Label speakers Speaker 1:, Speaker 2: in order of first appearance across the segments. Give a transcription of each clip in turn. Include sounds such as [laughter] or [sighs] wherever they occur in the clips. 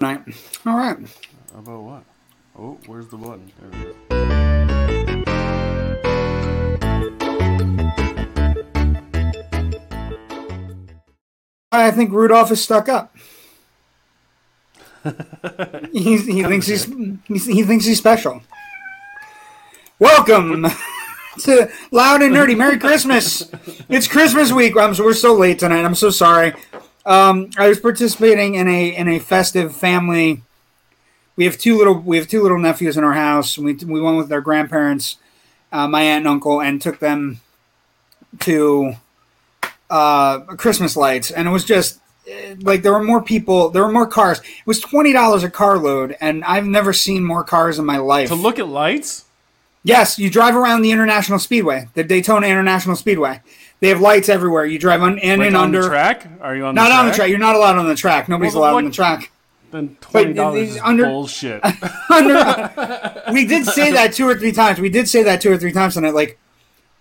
Speaker 1: Night. All right.
Speaker 2: About what? Oh, where's the button? There it is.
Speaker 1: I think Rudolph is stuck up. he's, [laughs] he thinks he's, he's he thinks he's special. Welcome [laughs] to Loud and Nerdy. Merry Christmas! [laughs] It's Christmas week. I'm we're so late tonight. I'm so sorry. Um, I was participating in a in a festive family. We have two little we have two little nephews in our house. We we went with their grandparents, uh, my aunt and uncle, and took them to uh, Christmas lights, and it was just eh, like there were more people, there were more cars. It was twenty dollars a car load, and I've never seen more cars in my life.
Speaker 2: To look at lights?
Speaker 1: Yes, you drive around the International Speedway, the Daytona International Speedway. They have lights everywhere. You drive on in and
Speaker 2: on
Speaker 1: under.
Speaker 2: the track? Are you on
Speaker 1: Not
Speaker 2: the
Speaker 1: on the track. You're not allowed on the track. Nobody's
Speaker 2: Well,
Speaker 1: allowed
Speaker 2: what-
Speaker 1: on the track.
Speaker 2: Then twenty dollars is
Speaker 1: under-
Speaker 2: bullshit. [laughs]
Speaker 1: Under, [laughs] we did say that two or three times. We did say that two or three times tonight. Like,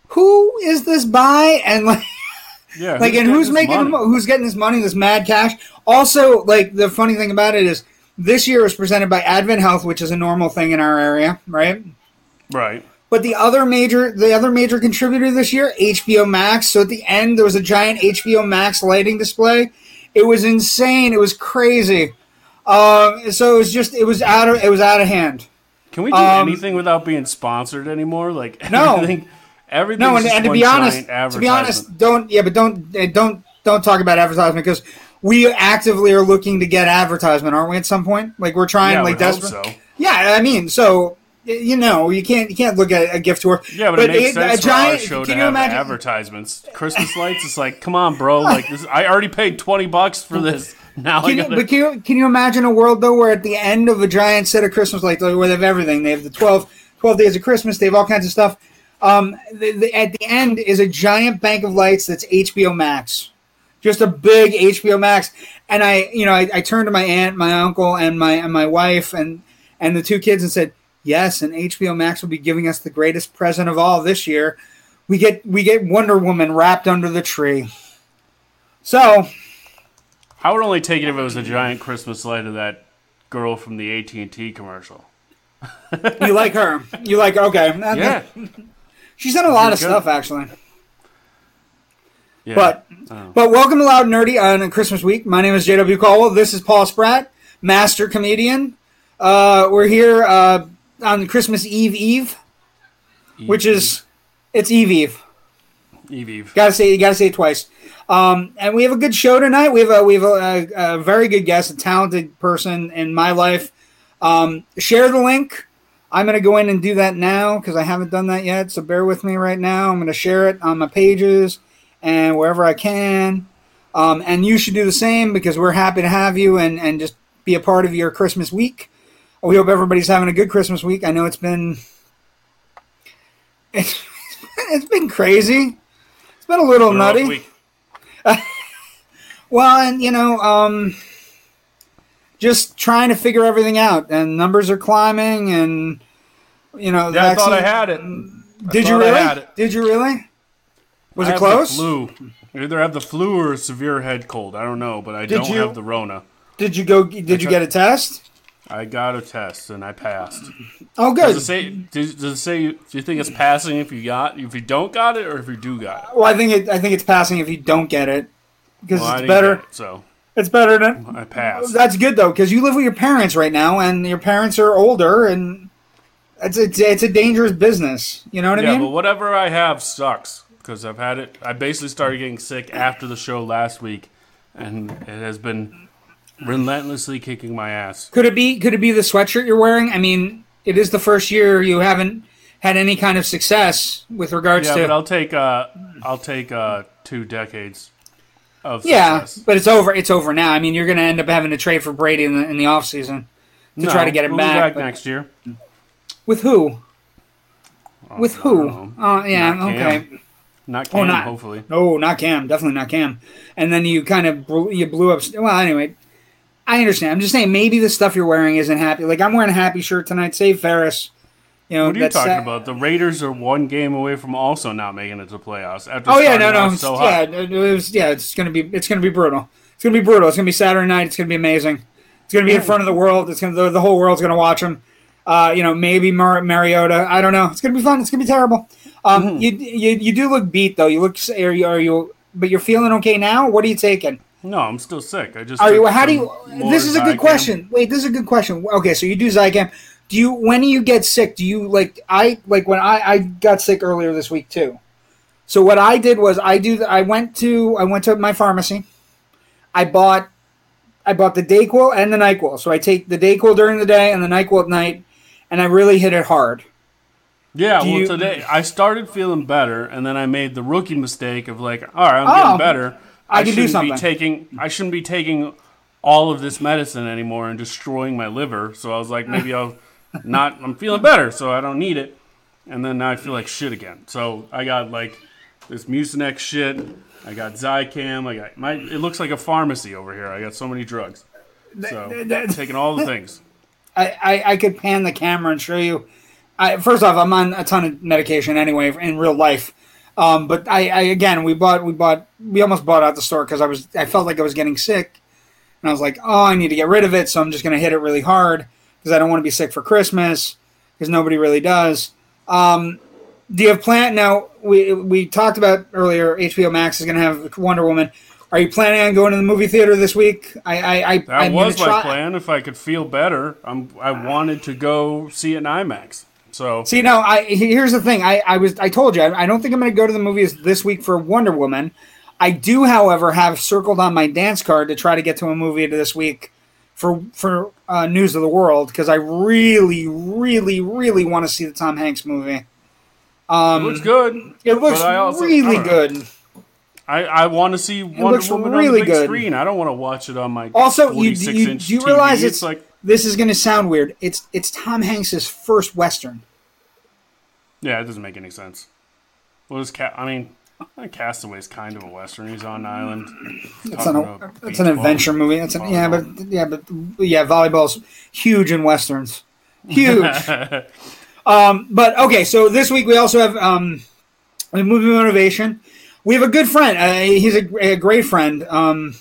Speaker 1: who is this by? And like,
Speaker 2: Yeah.
Speaker 1: like, and who's making, who's getting this money, this mad cash? Also, like, the funny thing about it is, this year was presented by Advent Health, which is a normal thing in our area, right?
Speaker 2: Right.
Speaker 1: But the other major, the other major contributor this year, HBO Max. So at the end, there was a giant HBO Max lighting display. It was insane. It was crazy. Uh, so it was just, it was out of, it was out of hand.
Speaker 2: Can we do
Speaker 1: Um,
Speaker 2: anything without being sponsored anymore? Like
Speaker 1: No. [laughs]
Speaker 2: everything. Everything.
Speaker 1: No, and, and to be honest, to be honest, don't yeah, but don't uh, don't don't talk about advertisement because we actively are looking to get advertisement, aren't we? At some point, like we're trying,
Speaker 2: yeah,
Speaker 1: like desperate.
Speaker 2: so.
Speaker 1: Yeah, I mean, so you know, you can't you can't look at a gift horse.
Speaker 2: Yeah, but, it makes
Speaker 1: a
Speaker 2: sense
Speaker 1: giant.
Speaker 2: for our show to have
Speaker 1: imagine?
Speaker 2: advertisements. Christmas lights. It's like, come on, bro. Like this, I already paid twenty bucks for this. [laughs] Now
Speaker 1: Can you,
Speaker 2: gotta.
Speaker 1: but can you, can you imagine a world though where at the end of a giant set of Christmas lights, where they have everything, they have the 12, 12 days of Christmas, they have all kinds of stuff. Um, the, the, at the end is a giant bank of lights that's HBO Max, just a big HBO Max. And I, you know, I, I turned to my aunt, my uncle, and my and my wife, and and the two kids, and said, "Yes, and HBO Max will be giving us the greatest present of all this year. We get we get Wonder Woman wrapped under the tree." So
Speaker 2: I would only take it if it was a giant Christmas light of that girl from the AT and T commercial. [laughs]
Speaker 1: you like her? You like okay? [laughs]
Speaker 2: Yeah. [laughs]
Speaker 1: She's done a lot of
Speaker 2: Pretty
Speaker 1: stuff actually.
Speaker 2: yeah.
Speaker 1: But
Speaker 2: Oh.
Speaker 1: but welcome to Loud Nerdy on Christmas week. My name is JW Caldwell. This is Paul Spratt, master comedian. Uh, we're here uh, on Christmas Eve Eve, which is it's Eve Eve.
Speaker 2: Eve Eve.
Speaker 1: Gotta say you gotta say it twice. Um, and we have a good show tonight. We have a we have a, a, a very good guest, a talented person in my life. Um, share the link. I'm gonna go in and do that now because I haven't done that yet. So bear with me right now. I'm gonna share it on my pages and wherever I can. Um, and you should do the same because we're happy to have you and and just be a part of your Christmas week. We hope everybody's having a good Christmas week. I know it's been [laughs] it's, it's been crazy. It's been a little
Speaker 2: Been
Speaker 1: nutty.
Speaker 2: week. [laughs]
Speaker 1: Well, and you know, um, just trying to figure everything out, and numbers are climbing, and you know,
Speaker 2: Yeah, I thought I had it.
Speaker 1: Did you
Speaker 2: I
Speaker 1: really?
Speaker 2: had it.
Speaker 1: Did you really? Was
Speaker 2: I
Speaker 1: it close?
Speaker 2: flu. I either have the flu or a severe head cold. I don't know, but I
Speaker 1: Did
Speaker 2: don't
Speaker 1: you-
Speaker 2: have the Rona.
Speaker 1: Did you go? Did you
Speaker 2: tried-
Speaker 1: get a test?
Speaker 2: I got a test and I passed. [clears throat]
Speaker 1: Oh, good.
Speaker 2: Does it say? Does, does it say? Do you think it's passing if you got, if you don't got it, or if you do got it?
Speaker 1: Well, I think it. I think it's passing if you don't get it, because
Speaker 2: Well,
Speaker 1: it's better.
Speaker 2: it, so
Speaker 1: It's better than.
Speaker 2: I passed.
Speaker 1: That's good though, because you live with your parents right now, and your parents are older, and it's it's, it's a dangerous business. You know what
Speaker 2: yeah,
Speaker 1: I mean?
Speaker 2: Yeah, but whatever I have sucks because I've had it. I basically started getting sick after the show last week, and it has been relentlessly kicking my ass.
Speaker 1: Could it be? Could it be the sweatshirt you're wearing? I mean, it is the first year you haven't had any kind of success with regards
Speaker 2: Yeah,
Speaker 1: to.
Speaker 2: but I'll take uh, I'll take uh, two decades of
Speaker 1: yeah,
Speaker 2: success.
Speaker 1: but it's over. It's over now. I mean, you're going to end up having to trade for Brady in the in the off season to
Speaker 2: No,
Speaker 1: try to get him
Speaker 2: we'll
Speaker 1: back.
Speaker 2: back next year.
Speaker 1: With who? With who? Oh, yeah.
Speaker 2: Not
Speaker 1: okay.
Speaker 2: Cam. Not Cam,
Speaker 1: Oh, not-
Speaker 2: hopefully.
Speaker 1: No, not Cam. Definitely not Cam. And then you kind of blew, you blew up. Well, anyway, I understand. I'm just saying maybe the stuff you're wearing isn't happy. Like I'm wearing a happy shirt tonight. Save Ferris. You know,
Speaker 2: What are you talking
Speaker 1: sad.
Speaker 2: about? The Raiders are one game away from also not making it to the playoffs. After
Speaker 1: Oh yeah, no, no,
Speaker 2: so
Speaker 1: yeah, it was, yeah. It's gonna be, it's gonna be brutal. It's gonna be brutal. It's gonna be Saturday night. It's gonna be amazing. It's going to be in front of the world. It's going to the, the whole world's going to watch them. Uh, you know, maybe Mar- Mariota. I don't know. It's going to be fun. It's going to be terrible. Um,
Speaker 2: Mm-hmm.
Speaker 1: you, you you do look beat though. You look are you, are you but you're feeling okay now. What are you taking?
Speaker 2: No, I'm still sick. I just.
Speaker 1: Are you?
Speaker 2: took
Speaker 1: How do you? This is a good question. Wait, this is a good question. Okay, so you do Zicam. Do you? When do you get sick? Do you like? I like when I I got sick earlier this week too. So what I did was I do. I went to I went to my pharmacy. I bought I bought the Dayquil and the Nyquil. So I take the Dayquil during the day and the Nyquil at night, and I really hit it hard.
Speaker 2: Yeah,
Speaker 1: Do
Speaker 2: well,
Speaker 1: you-
Speaker 2: today I started feeling better, and then I made the rookie mistake of like, all right, I'm
Speaker 1: Oh,
Speaker 2: getting better.
Speaker 1: I can do
Speaker 2: shouldn't
Speaker 1: something.
Speaker 2: Be taking, I shouldn't be taking all of this medicine anymore and destroying my liver. So I was like, maybe I'll [laughs] not. I'm feeling better, so I don't need it. And then now I feel like shit again. So I got like this Mucinex shit. I got Zicam. I got my. It looks like a pharmacy over here. I got so many drugs. So taking all the things. [laughs]
Speaker 1: I, I, I could pan the camera and show you. I, first off, I'm on a ton of medication anyway in real life. Um, but I, I again, we bought we bought we almost bought out the store because I was I felt like I was getting sick, and I was like, oh, I need to get rid of it, so I'm just gonna hit it really hard because I don't want to be sick for Christmas because nobody really does. Um, do you have plan now? We we talked about earlier. HBO Max is gonna have Wonder Woman. Are you planning on going to the movie theater this week? I I, I
Speaker 2: That
Speaker 1: I'm
Speaker 2: was my
Speaker 1: try-
Speaker 2: plan. If I could feel better, I'm, I wanted to go see it in IMAX. So
Speaker 1: See, no, I here's the thing. I, I was I told you I, I don't think I'm going to go to the movies this week for Wonder Woman. I do, however, have circled on my dance card to try to get to a movie this week for for uh, News of the World because I really, really, really want to see the Tom Hanks movie.
Speaker 2: it looks good.
Speaker 1: It looks
Speaker 2: also-
Speaker 1: really
Speaker 2: I
Speaker 1: good.
Speaker 2: I, I want to see Wonder Woman
Speaker 1: really
Speaker 2: on the big
Speaker 1: good.
Speaker 2: screen. I don't want to watch it on my
Speaker 1: Also, you, you, do you
Speaker 2: TV.
Speaker 1: realize
Speaker 2: it's,
Speaker 1: it's
Speaker 2: like
Speaker 1: this is going to sound weird? It's it's Tom Hanks's first western.
Speaker 2: Yeah, it doesn't make any sense. Well, this cat. I mean, Castaway's kind of a western. He's on an island.
Speaker 1: It's an it's an adventure movie. It's an, yeah, but yeah, but yeah, volleyball's huge in westerns. Huge. [laughs] um, but okay, so this week we also have um, a movie motivation. We have a good friend. Uh, he's a, a great friend um,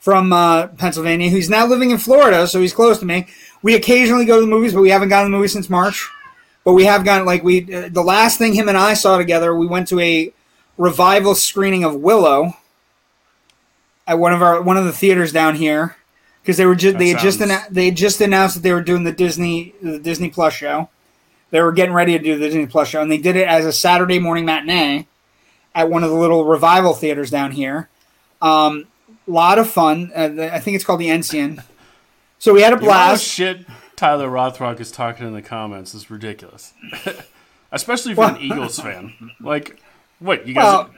Speaker 1: from uh, Pennsylvania. Who's now living in Florida, so he's close to me. We occasionally go to the movies, but we haven't gone to the movies since March. But we have gotten like we uh, the last thing him and I saw together. We went to a revival screening of Willow at one of our one of the theaters down here because they were just
Speaker 2: That
Speaker 1: they had just
Speaker 2: sounds-
Speaker 1: annou- they had just announced that they were doing the Disney the Disney Plus show. They were getting ready to do the Disney Plus show, and they did it as a Saturday morning matinee at one of the little revival theaters down here. Um, lot of fun. Uh, the- I think it's called the Ensign. So we had a
Speaker 2: The amount of
Speaker 1: blast.
Speaker 2: shit Tyler Rothrock is talking in the comments is ridiculous. [laughs] Especially if you're an Eagles [laughs] fan. Like, what you guys?
Speaker 1: Well,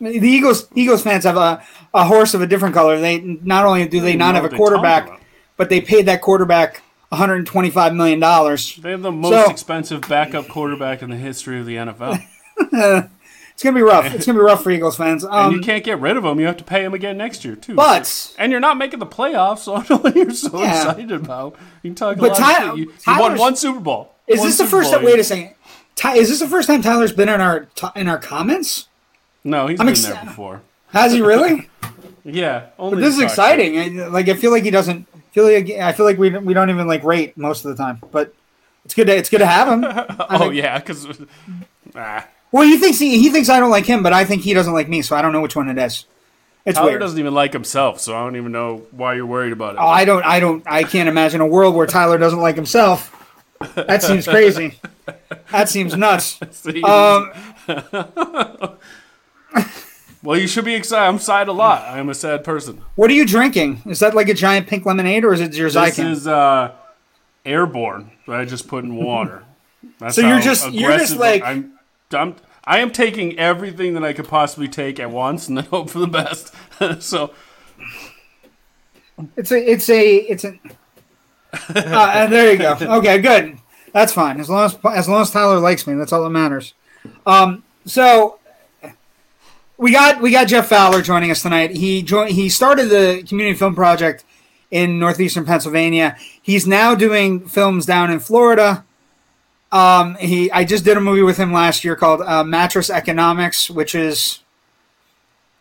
Speaker 1: the Eagles Eagles fans have a, a horse of a different color. They not only do they
Speaker 2: don't
Speaker 1: have a
Speaker 2: what they're talking
Speaker 1: quarterback, but they paid that quarterback 125 million dollars.
Speaker 2: they have the most
Speaker 1: so-
Speaker 2: expensive backup quarterback in the history of the NFL. [laughs]
Speaker 1: It's gonna be rough. It's gonna be rough for [laughs] Eagles fans.
Speaker 2: and
Speaker 1: Um,
Speaker 2: you can't get rid of him. You have to pay him again next year too.
Speaker 1: But-
Speaker 2: and you're not making the playoffs, so [laughs] I don't know what you're so
Speaker 1: Yeah.
Speaker 2: excited about. You can talk a
Speaker 1: But Ty-.
Speaker 2: You, you won one Super Bowl.
Speaker 1: is this the
Speaker 2: Super
Speaker 1: first
Speaker 2: Bowl.
Speaker 1: time? Wait a second. Ty, is this the first time Tyler's been in our in our comments?
Speaker 2: No, he's
Speaker 1: I'm
Speaker 2: been
Speaker 1: exci-
Speaker 2: there before.
Speaker 1: Has he really? [laughs]
Speaker 2: Yeah, only
Speaker 1: this is exciting. I- Like I feel like he doesn't feel like I feel like we don't- we don't even like rate most of the time, but it's good to it's good to have him.
Speaker 2: Oh yeah, because ah,
Speaker 1: Well, he thinks he, he thinks I don't like him, but I think he doesn't like me, so I don't know which one it is. It's
Speaker 2: Tyler
Speaker 1: weird.
Speaker 2: doesn't even like himself, so I don't even know why you're worried about it.
Speaker 1: Oh, I don't, I don't, I can't imagine a world where Tyler doesn't like himself. That seems crazy. That seems nuts. [laughs] Um, [laughs]
Speaker 2: well, you should be excited. I'm sad a lot. I am a sad person.
Speaker 1: what are you drinking? Is that like a giant pink lemonade, or is it your
Speaker 2: This is uh, airborne that I just put in water. That's [laughs]
Speaker 1: So you're just- you're just like-
Speaker 2: I'm, I'm. I am taking everything that I could possibly take at once, and then [laughs] hope for the best. [laughs] so
Speaker 1: It's a, it's a, it's a. Uh, and there you go. Okay, good. That's fine. As long as as long as Tyler likes me, that's all that matters. Um, so we got we got Jeff Fowler joining us tonight. He joined. He started the community film project in northeastern Pennsylvania. He's now doing films down in Florida. Um, he I just did a movie with him last year called uh, Mattress Economics, which is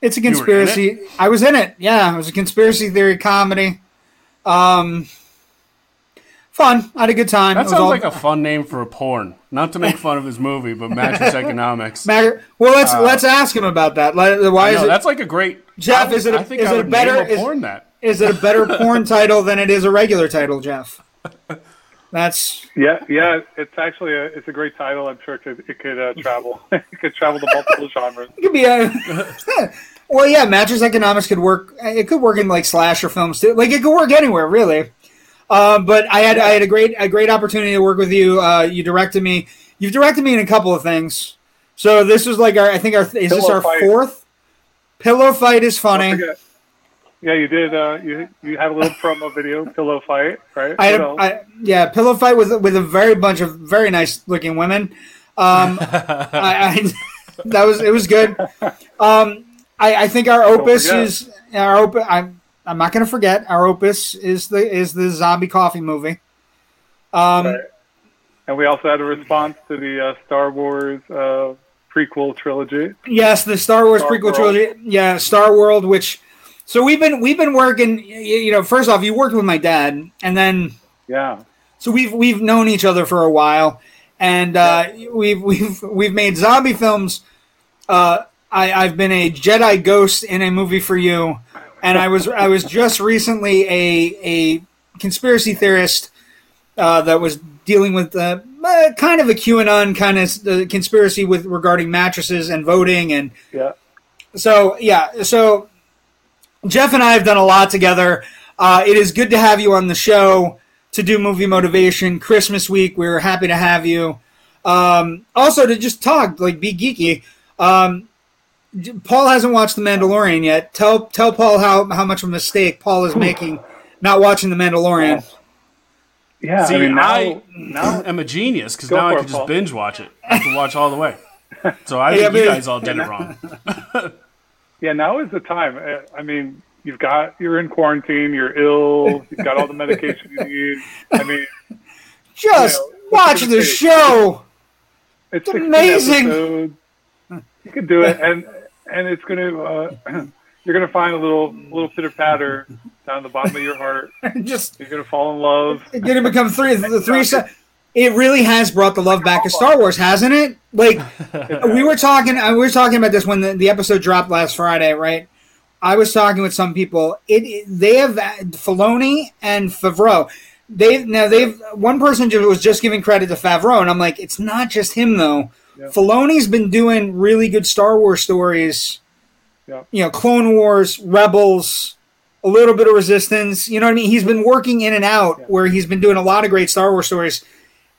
Speaker 1: it's a
Speaker 2: in it?
Speaker 1: conspiracy. I was in it. Yeah, it was a conspiracy theory comedy. Um, fun. I had a good time. It
Speaker 2: That
Speaker 1: was
Speaker 2: sounds
Speaker 1: all-
Speaker 2: like a fun name for a porn. Not to make [laughs] fun of his movie, but mattress [laughs] economics.
Speaker 1: Mag- well, let's let's ask him about that. Why is it?
Speaker 2: that's like a great.
Speaker 1: Jeff,
Speaker 2: would-
Speaker 1: is it a-
Speaker 2: I think
Speaker 1: is
Speaker 2: I
Speaker 1: it a better-
Speaker 2: a
Speaker 1: is-
Speaker 2: that.
Speaker 1: Is it a better porn [laughs] title than it is a regular title, Jeff? That's
Speaker 3: Yeah, yeah, it's actually a it's a great title. I'm sure it could it could uh, travel. [laughs] it could travel to multiple genres.
Speaker 1: it could be a. [laughs] well, yeah, mattress economics could work. It could work in like slasher films too. Like it could work anywhere, really. Um, but I had I had a great a great opportunity to work with you. Uh, you directed me. You've directed me in a couple of things. So this was like our. I think our is this our
Speaker 3: Fight.
Speaker 1: fourth? Pillow fight is funny.
Speaker 3: Don't forget- Yeah, you did. Uh, you you had a little promo video, pillow fight, right?
Speaker 1: I,
Speaker 3: What else?
Speaker 1: I yeah, pillow fight with with a very bunch of very nice looking women. Um, [laughs] I, I that was it was good. Um, I, I think our opus is our opus. I'm I'm not going to forget our opus is the is the zombie coffee movie. Um,
Speaker 3: Right. and we also had a response to the uh, Star Wars uh, prequel trilogy.
Speaker 1: Yes, the Star Wars
Speaker 3: Star
Speaker 1: prequel
Speaker 3: World.
Speaker 1: trilogy. Yeah, Star World. Which so we've been we've been working. You know, first off, you worked with my dad, and then
Speaker 3: Yeah,
Speaker 1: So we've we've known each other for a while, and uh, we've we've we've made zombie films. Uh, I, I've been a Jedi ghost in a movie for you, and I was I was just recently a a conspiracy theorist uh, that was dealing with uh, uh, kind of a QAnon kind of conspiracy with regarding mattresses and voting and
Speaker 3: yeah.
Speaker 1: so yeah, so Jeff and I have done a lot together. Uh, it is good to have you on the show to do movie motivation Christmas week. We're happy to have you. Um, also to just talk, like be geeky. Um, Paul hasn't watched The Mandalorian yet. Tell tell Paul how how much of a mistake Paul is making not watching The Mandalorian.
Speaker 3: Yeah,
Speaker 2: See,
Speaker 3: I mean now,
Speaker 2: I-
Speaker 3: now [laughs]
Speaker 2: I'm a genius because now I can
Speaker 3: it,
Speaker 2: just
Speaker 3: Paul.
Speaker 2: binge watch it. I can watch all the way. So I
Speaker 1: Yeah,
Speaker 2: think you guys all did it [laughs] wrong. [laughs]
Speaker 3: yeah, now is the time. Uh, I mean, you've got you're in quarantine, you're ill, you've got all the medication you need. I mean,
Speaker 1: Just
Speaker 3: Yeah,
Speaker 1: watch the show.
Speaker 3: it's
Speaker 1: It's amazing.
Speaker 3: episodes. You can do it, and and it's gonna uh, [clears throat] you're gonna find a little little pitter patter down the bottom of your heart. [laughs]
Speaker 1: Just
Speaker 3: You're gonna fall in love.
Speaker 1: It's gonna become three. [laughs] The three. Se- It really has brought the love back to Star Wars, hasn't it? Like [laughs] we were talking. uh, We were talking about this when the, the episode dropped last Friday, right? I was talking with some people. It, it they have Filoni and Favreau. They now they've one person ju- was just giving credit to Favreau, and I'm like, it's not just him though.
Speaker 3: Yeah.
Speaker 1: Filoni's been doing really good Star Wars stories.
Speaker 3: Yeah.
Speaker 1: You know, Clone Wars, Rebels, a little bit of Resistance. You know what I mean? He's been working in and out
Speaker 3: Yeah.
Speaker 1: where he's been doing a lot of great Star Wars stories.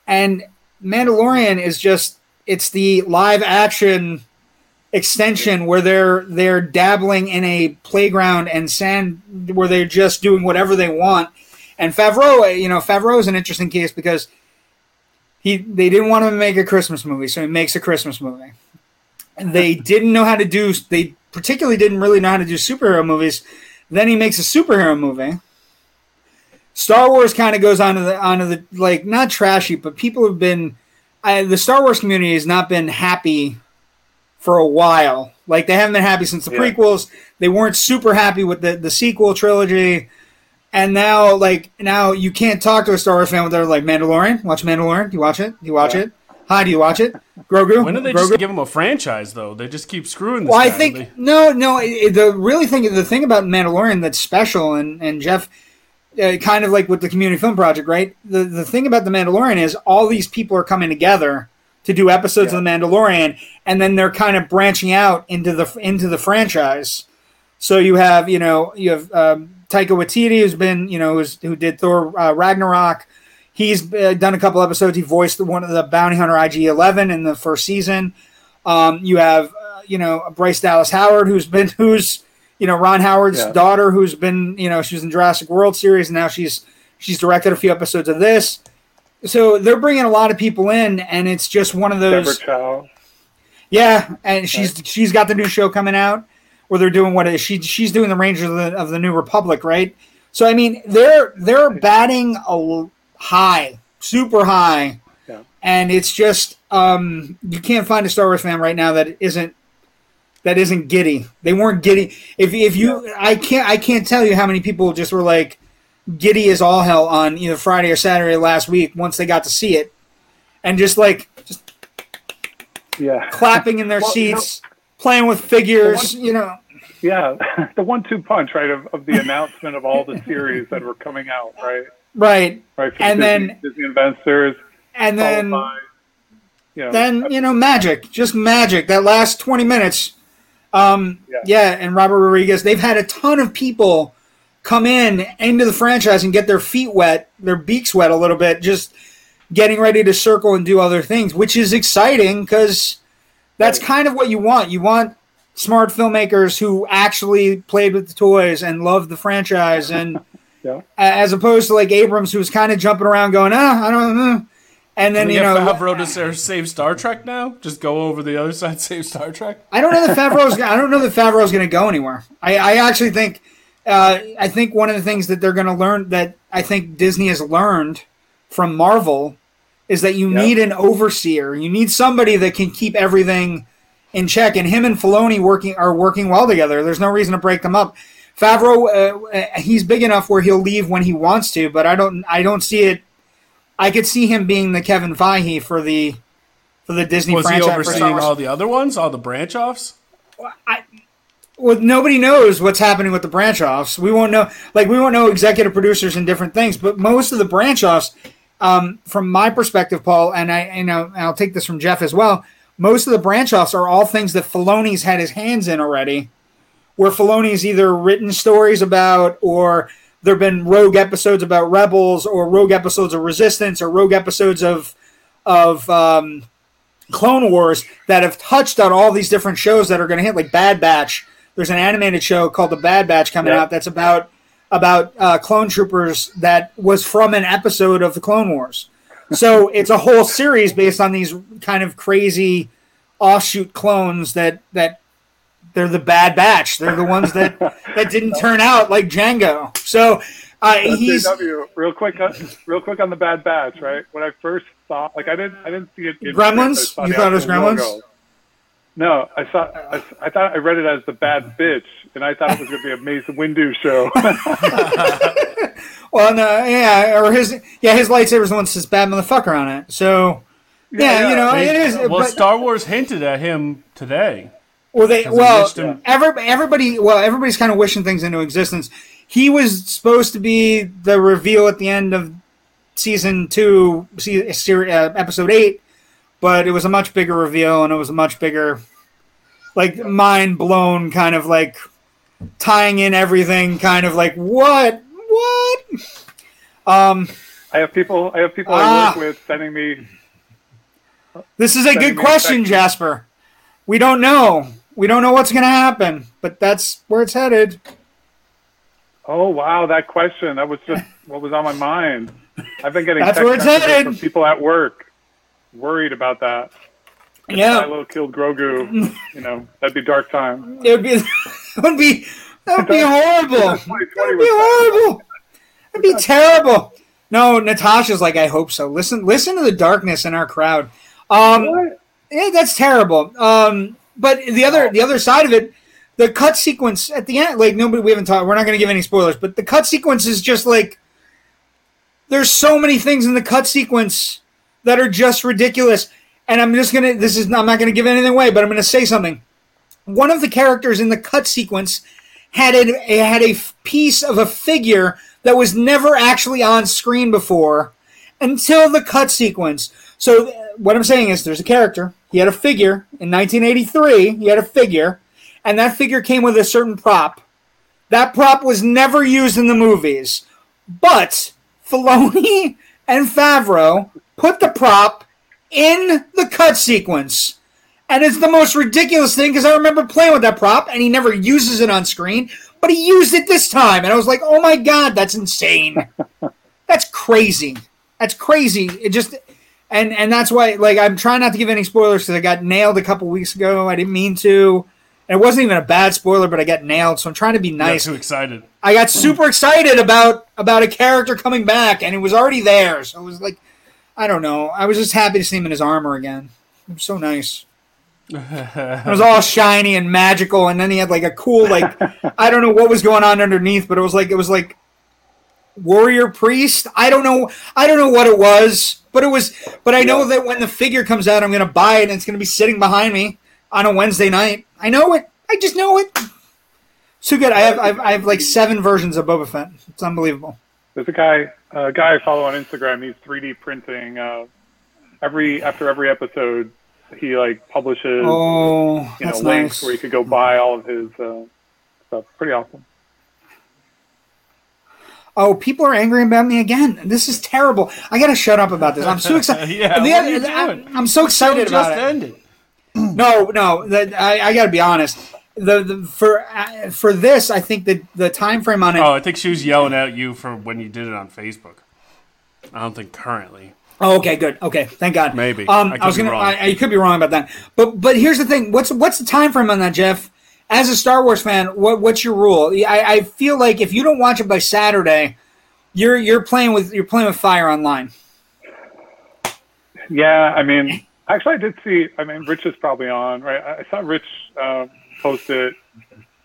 Speaker 1: And Mandalorian is just it's the live action extension where they're they're dabbling in a playground and sand where they're just doing whatever they want. And Favreau, you know, Favreau is an interesting case because he they didn't want him to make a Christmas movie, so he makes a Christmas movie. And they [laughs] didn't know how to do they particularly didn't really know how to do superhero movies. Then he makes a superhero movie. Star Wars kind of goes onto the onto the like not trashy, but people have been I, the Star Wars community has not been happy for a while. Like they haven't been happy since the
Speaker 3: Yeah.
Speaker 1: prequels. They weren't super happy with the the sequel trilogy. And now, like now, you can't talk to a Star Wars fan without like Mandalorian. Watch Mandalorian. Do you watch it? Do you watch
Speaker 3: Yeah.
Speaker 1: it? Hi, do you watch it? Grogu.
Speaker 2: When did they
Speaker 1: Grogu?
Speaker 2: just give him a franchise though? They just keep screwing this
Speaker 1: Well, I think
Speaker 2: They-
Speaker 1: no, no. it- The really thing, the thing about Mandalorian that's special, and and Jeff, uh, kind of like with the Community Film Project, right? The the thing about the Mandalorian is all these people are coming together to do episodes of the Mandalorian, and then they're kind of branching out into the into the franchise. So you have you know you have um, Taika Waititi who's been you know who's, who did Thor uh, Ragnarok. He's uh, done a couple episodes. He voiced one of the bounty hunter IG Eleven in the first season. Um, you have uh, you know Bryce Dallas Howard who's been [laughs] who's you know Ron Howard's
Speaker 3: Yeah.
Speaker 1: daughter who's been you know she was in Jurassic World series and now she's she's directed a few episodes of this. So they're bringing a lot of people in, and it's just one of those. Yeah, and she's she's got the new show coming out where they're doing what is she she's doing the Rangers of the, of the New Republic, right? So I mean, they're they're batting a high, super high,
Speaker 3: Yeah.
Speaker 1: and it's just um, you can't find a Star Wars fan right now that isn't that isn't giddy. They weren't giddy. If if you, I can't I can't tell you how many people just were like, giddy as all hell on either Friday or Saturday last week once they got to see it, and just like just
Speaker 3: Yeah.
Speaker 1: clapping in their
Speaker 3: Well, you know-
Speaker 1: seats, playing with figures. You know,
Speaker 3: Yeah. [laughs] the one-two punch, right, of, of the announcement of all the series that were coming out, right?
Speaker 1: right?
Speaker 3: Right.
Speaker 1: And
Speaker 3: Disney,
Speaker 1: then-
Speaker 3: Disney investors,
Speaker 1: And then
Speaker 3: by, you know,
Speaker 1: then you know magic, just magic. That last twenty minutes. Um,
Speaker 3: Yeah.
Speaker 1: yeah, and Robert Rodriguez. They've had a ton of people come in into the franchise and get their feet wet, their beaks wet a little bit, just getting ready to circle and do other things, which is exciting because that's kind of what you want. You want smart filmmakers who actually played with the toys and loved the franchise, and [laughs]
Speaker 3: Yeah.
Speaker 1: as opposed to like Abrams, who was kind of jumping around, going, "Ah, I don't know," and then you know,
Speaker 2: Favreau to save Star Trek now? Just go over the other side, [laughs] save Star Trek.
Speaker 1: I don't know that Favreau's. I don't know that Favreau's going to go anywhere. I, I actually think. Uh, I think one of the things that they're going to learn that I think Disney has learned from Marvel is that you
Speaker 3: Yeah.
Speaker 1: need an overseer. You need somebody that can keep everything in check. And him and Filoni working are working well together. There's no reason to break them up. Favreau, uh, uh, he's big enough where he'll leave when he wants to, but I don't. I don't see it. I could see him being the Kevin Feige for the for the Disney
Speaker 2: Was he
Speaker 1: franchise. for Star
Speaker 2: overseeing all the other ones, all the branch offs?
Speaker 1: well, nobody knows what's happening with the branch offs. We won't know, like we won't know executive producers and different things. But most of the branch offs, um, from my perspective, Paul, and I, you know, and I'll take this from Jeff as well. Most of the branch offs are all things that Filoni's had his hands in already, where Filoni's either written stories about, or there've been rogue episodes about rebels, or rogue episodes of resistance, or rogue episodes of of um, Clone Wars that have touched on all these different shows that are going to hit, like Bad Batch. There's an animated show called The Bad Batch coming
Speaker 3: Yeah.
Speaker 1: out that's about about uh, clone troopers that was from an episode of the Clone Wars. [laughs] So it's a whole series based on these kind of crazy offshoot clones that that they're the Bad Batch. They're the ones that that didn't [laughs] turn out like Jango. So uh, he's
Speaker 3: SJW, real quick, uh, real quick on the Bad Batch, right? When I first saw, like, I didn't, I didn't see it.
Speaker 1: Gremlins?
Speaker 3: print,
Speaker 1: You thought it was
Speaker 3: actual
Speaker 1: Gremlins?
Speaker 3: logo. No, I saw. I, I thought I read it as the Bad Bitch, and I thought it was going to be a Mace Windu show. [laughs]
Speaker 1: well, no, yeah, or his yeah his lightsaber's the one that says "bad motherfucker" on it. So yeah,
Speaker 3: yeah.
Speaker 1: you know
Speaker 2: They-
Speaker 1: it is.
Speaker 2: well,
Speaker 1: but-
Speaker 2: Star Wars hinted at him today.
Speaker 1: Well, they
Speaker 2: they
Speaker 1: well
Speaker 2: wished him-
Speaker 1: every, everybody well everybody's kind of wishing things into existence. He was supposed to be the reveal at the end of season two, se- uh, episode eight, but it was a much bigger reveal and it was a much bigger, like mind blown kind of like tying in everything, kind of like what what. Um,
Speaker 3: I have people. I have people I
Speaker 1: Ah.
Speaker 3: work with sending me.
Speaker 1: this is a good question. Jasper. We don't know. We don't know what's going to happen, but that's where it's headed.
Speaker 3: Oh wow, that question. That was just [laughs] what was on my mind. I've been getting
Speaker 1: That's where it's headed.
Speaker 3: from people at work worried about that.
Speaker 1: Yeah.
Speaker 3: Milo killed Grogu. You know, that'd be dark time. [laughs]
Speaker 1: It [laughs] would be. That would be. That would be horrible.
Speaker 3: 2020
Speaker 1: That would be horrible. That'd be terrible. No, Natasha's like, I hope so. Listen, listen to the darkness in our crowd. Um, yeah, that's terrible. Um, but the other, the other side of it, the cut sequence at the end, like nobody, we haven't talked. We're not going to give any spoilers, but the cut sequence is just like. There's so many things in the cut sequence that are just ridiculous, and I'm just gonna. This is. I'm not going to give anything away, but I'm going to say something one of the characters in the cut sequence had a had a piece of a figure that was never actually on screen before until the cut sequence. So what I'm saying is there's a character, he had a figure in 1983, he had a figure and that figure came with a certain prop. That prop was never used in the movies. But Filoni [laughs] and Favreau put the prop in the cut sequence. And it's the most ridiculous thing because I remember playing with that prop and he never uses it on screen, but he used it this time. And I was like, oh my God, that's insane. [laughs] that's crazy. That's crazy. It just. And, and that's why like I'm trying not to give any spoilers because I got nailed a couple weeks ago. I didn't mean to, and it wasn't even a bad spoiler, but I got nailed. So I'm trying to be nice.
Speaker 2: too excited.
Speaker 1: I got super excited about about a character coming back, and it was already there. So it was like, I don't know. I was just happy to see him in his armor again. It was so nice. It was all [laughs] shiny and magical, and then he had like a cool like I don't know what was going on underneath, but it was like it was like warrior priest. I don't know. I don't know what it was, but it was. But I know that when the figure comes out, I'm going to buy it, and it's going to be sitting behind me on a Wednesday night. I know it. I just know it. So good. I have, I have I have like seven versions of Boba Fett. It's unbelievable.
Speaker 3: There's a guy, a guy I follow on Instagram. He's 3D printing uh, every after every episode. He like publishes,
Speaker 1: Oh,
Speaker 3: you know, links
Speaker 1: nice.
Speaker 3: where you could go buy all of his uh, stuff. Pretty awesome.
Speaker 1: Oh, people are angry about me again. This is terrible. I got to shut up about this. I'm so excited. [laughs]
Speaker 2: Yeah,
Speaker 1: the,
Speaker 2: what are you
Speaker 1: I-? I'm so excited
Speaker 2: just
Speaker 1: about it.
Speaker 2: ended. [clears throat]
Speaker 1: No, no. That I, I got to be honest. The, the for uh, for this, I think that the time frame on it.
Speaker 2: Oh, I think she was yelling at you for when you did it on Facebook. I don't think currently.
Speaker 1: Oh, okay, good. Okay, thank God.
Speaker 2: Maybe.
Speaker 1: Um,
Speaker 2: I
Speaker 1: I,
Speaker 2: could
Speaker 1: was
Speaker 2: be
Speaker 1: gonna.
Speaker 2: wrong.
Speaker 1: I, I could be wrong about that. But but here's the thing. What's what's the time frame on that, Jeff? As a Star Wars fan, what what's your rule? I, I feel like if you don't watch it by Saturday, you're you're playing with you're playing with fire online.
Speaker 3: Yeah, I mean, actually, I did see. I mean, Rich is probably on, right? I saw Rich uh, post it,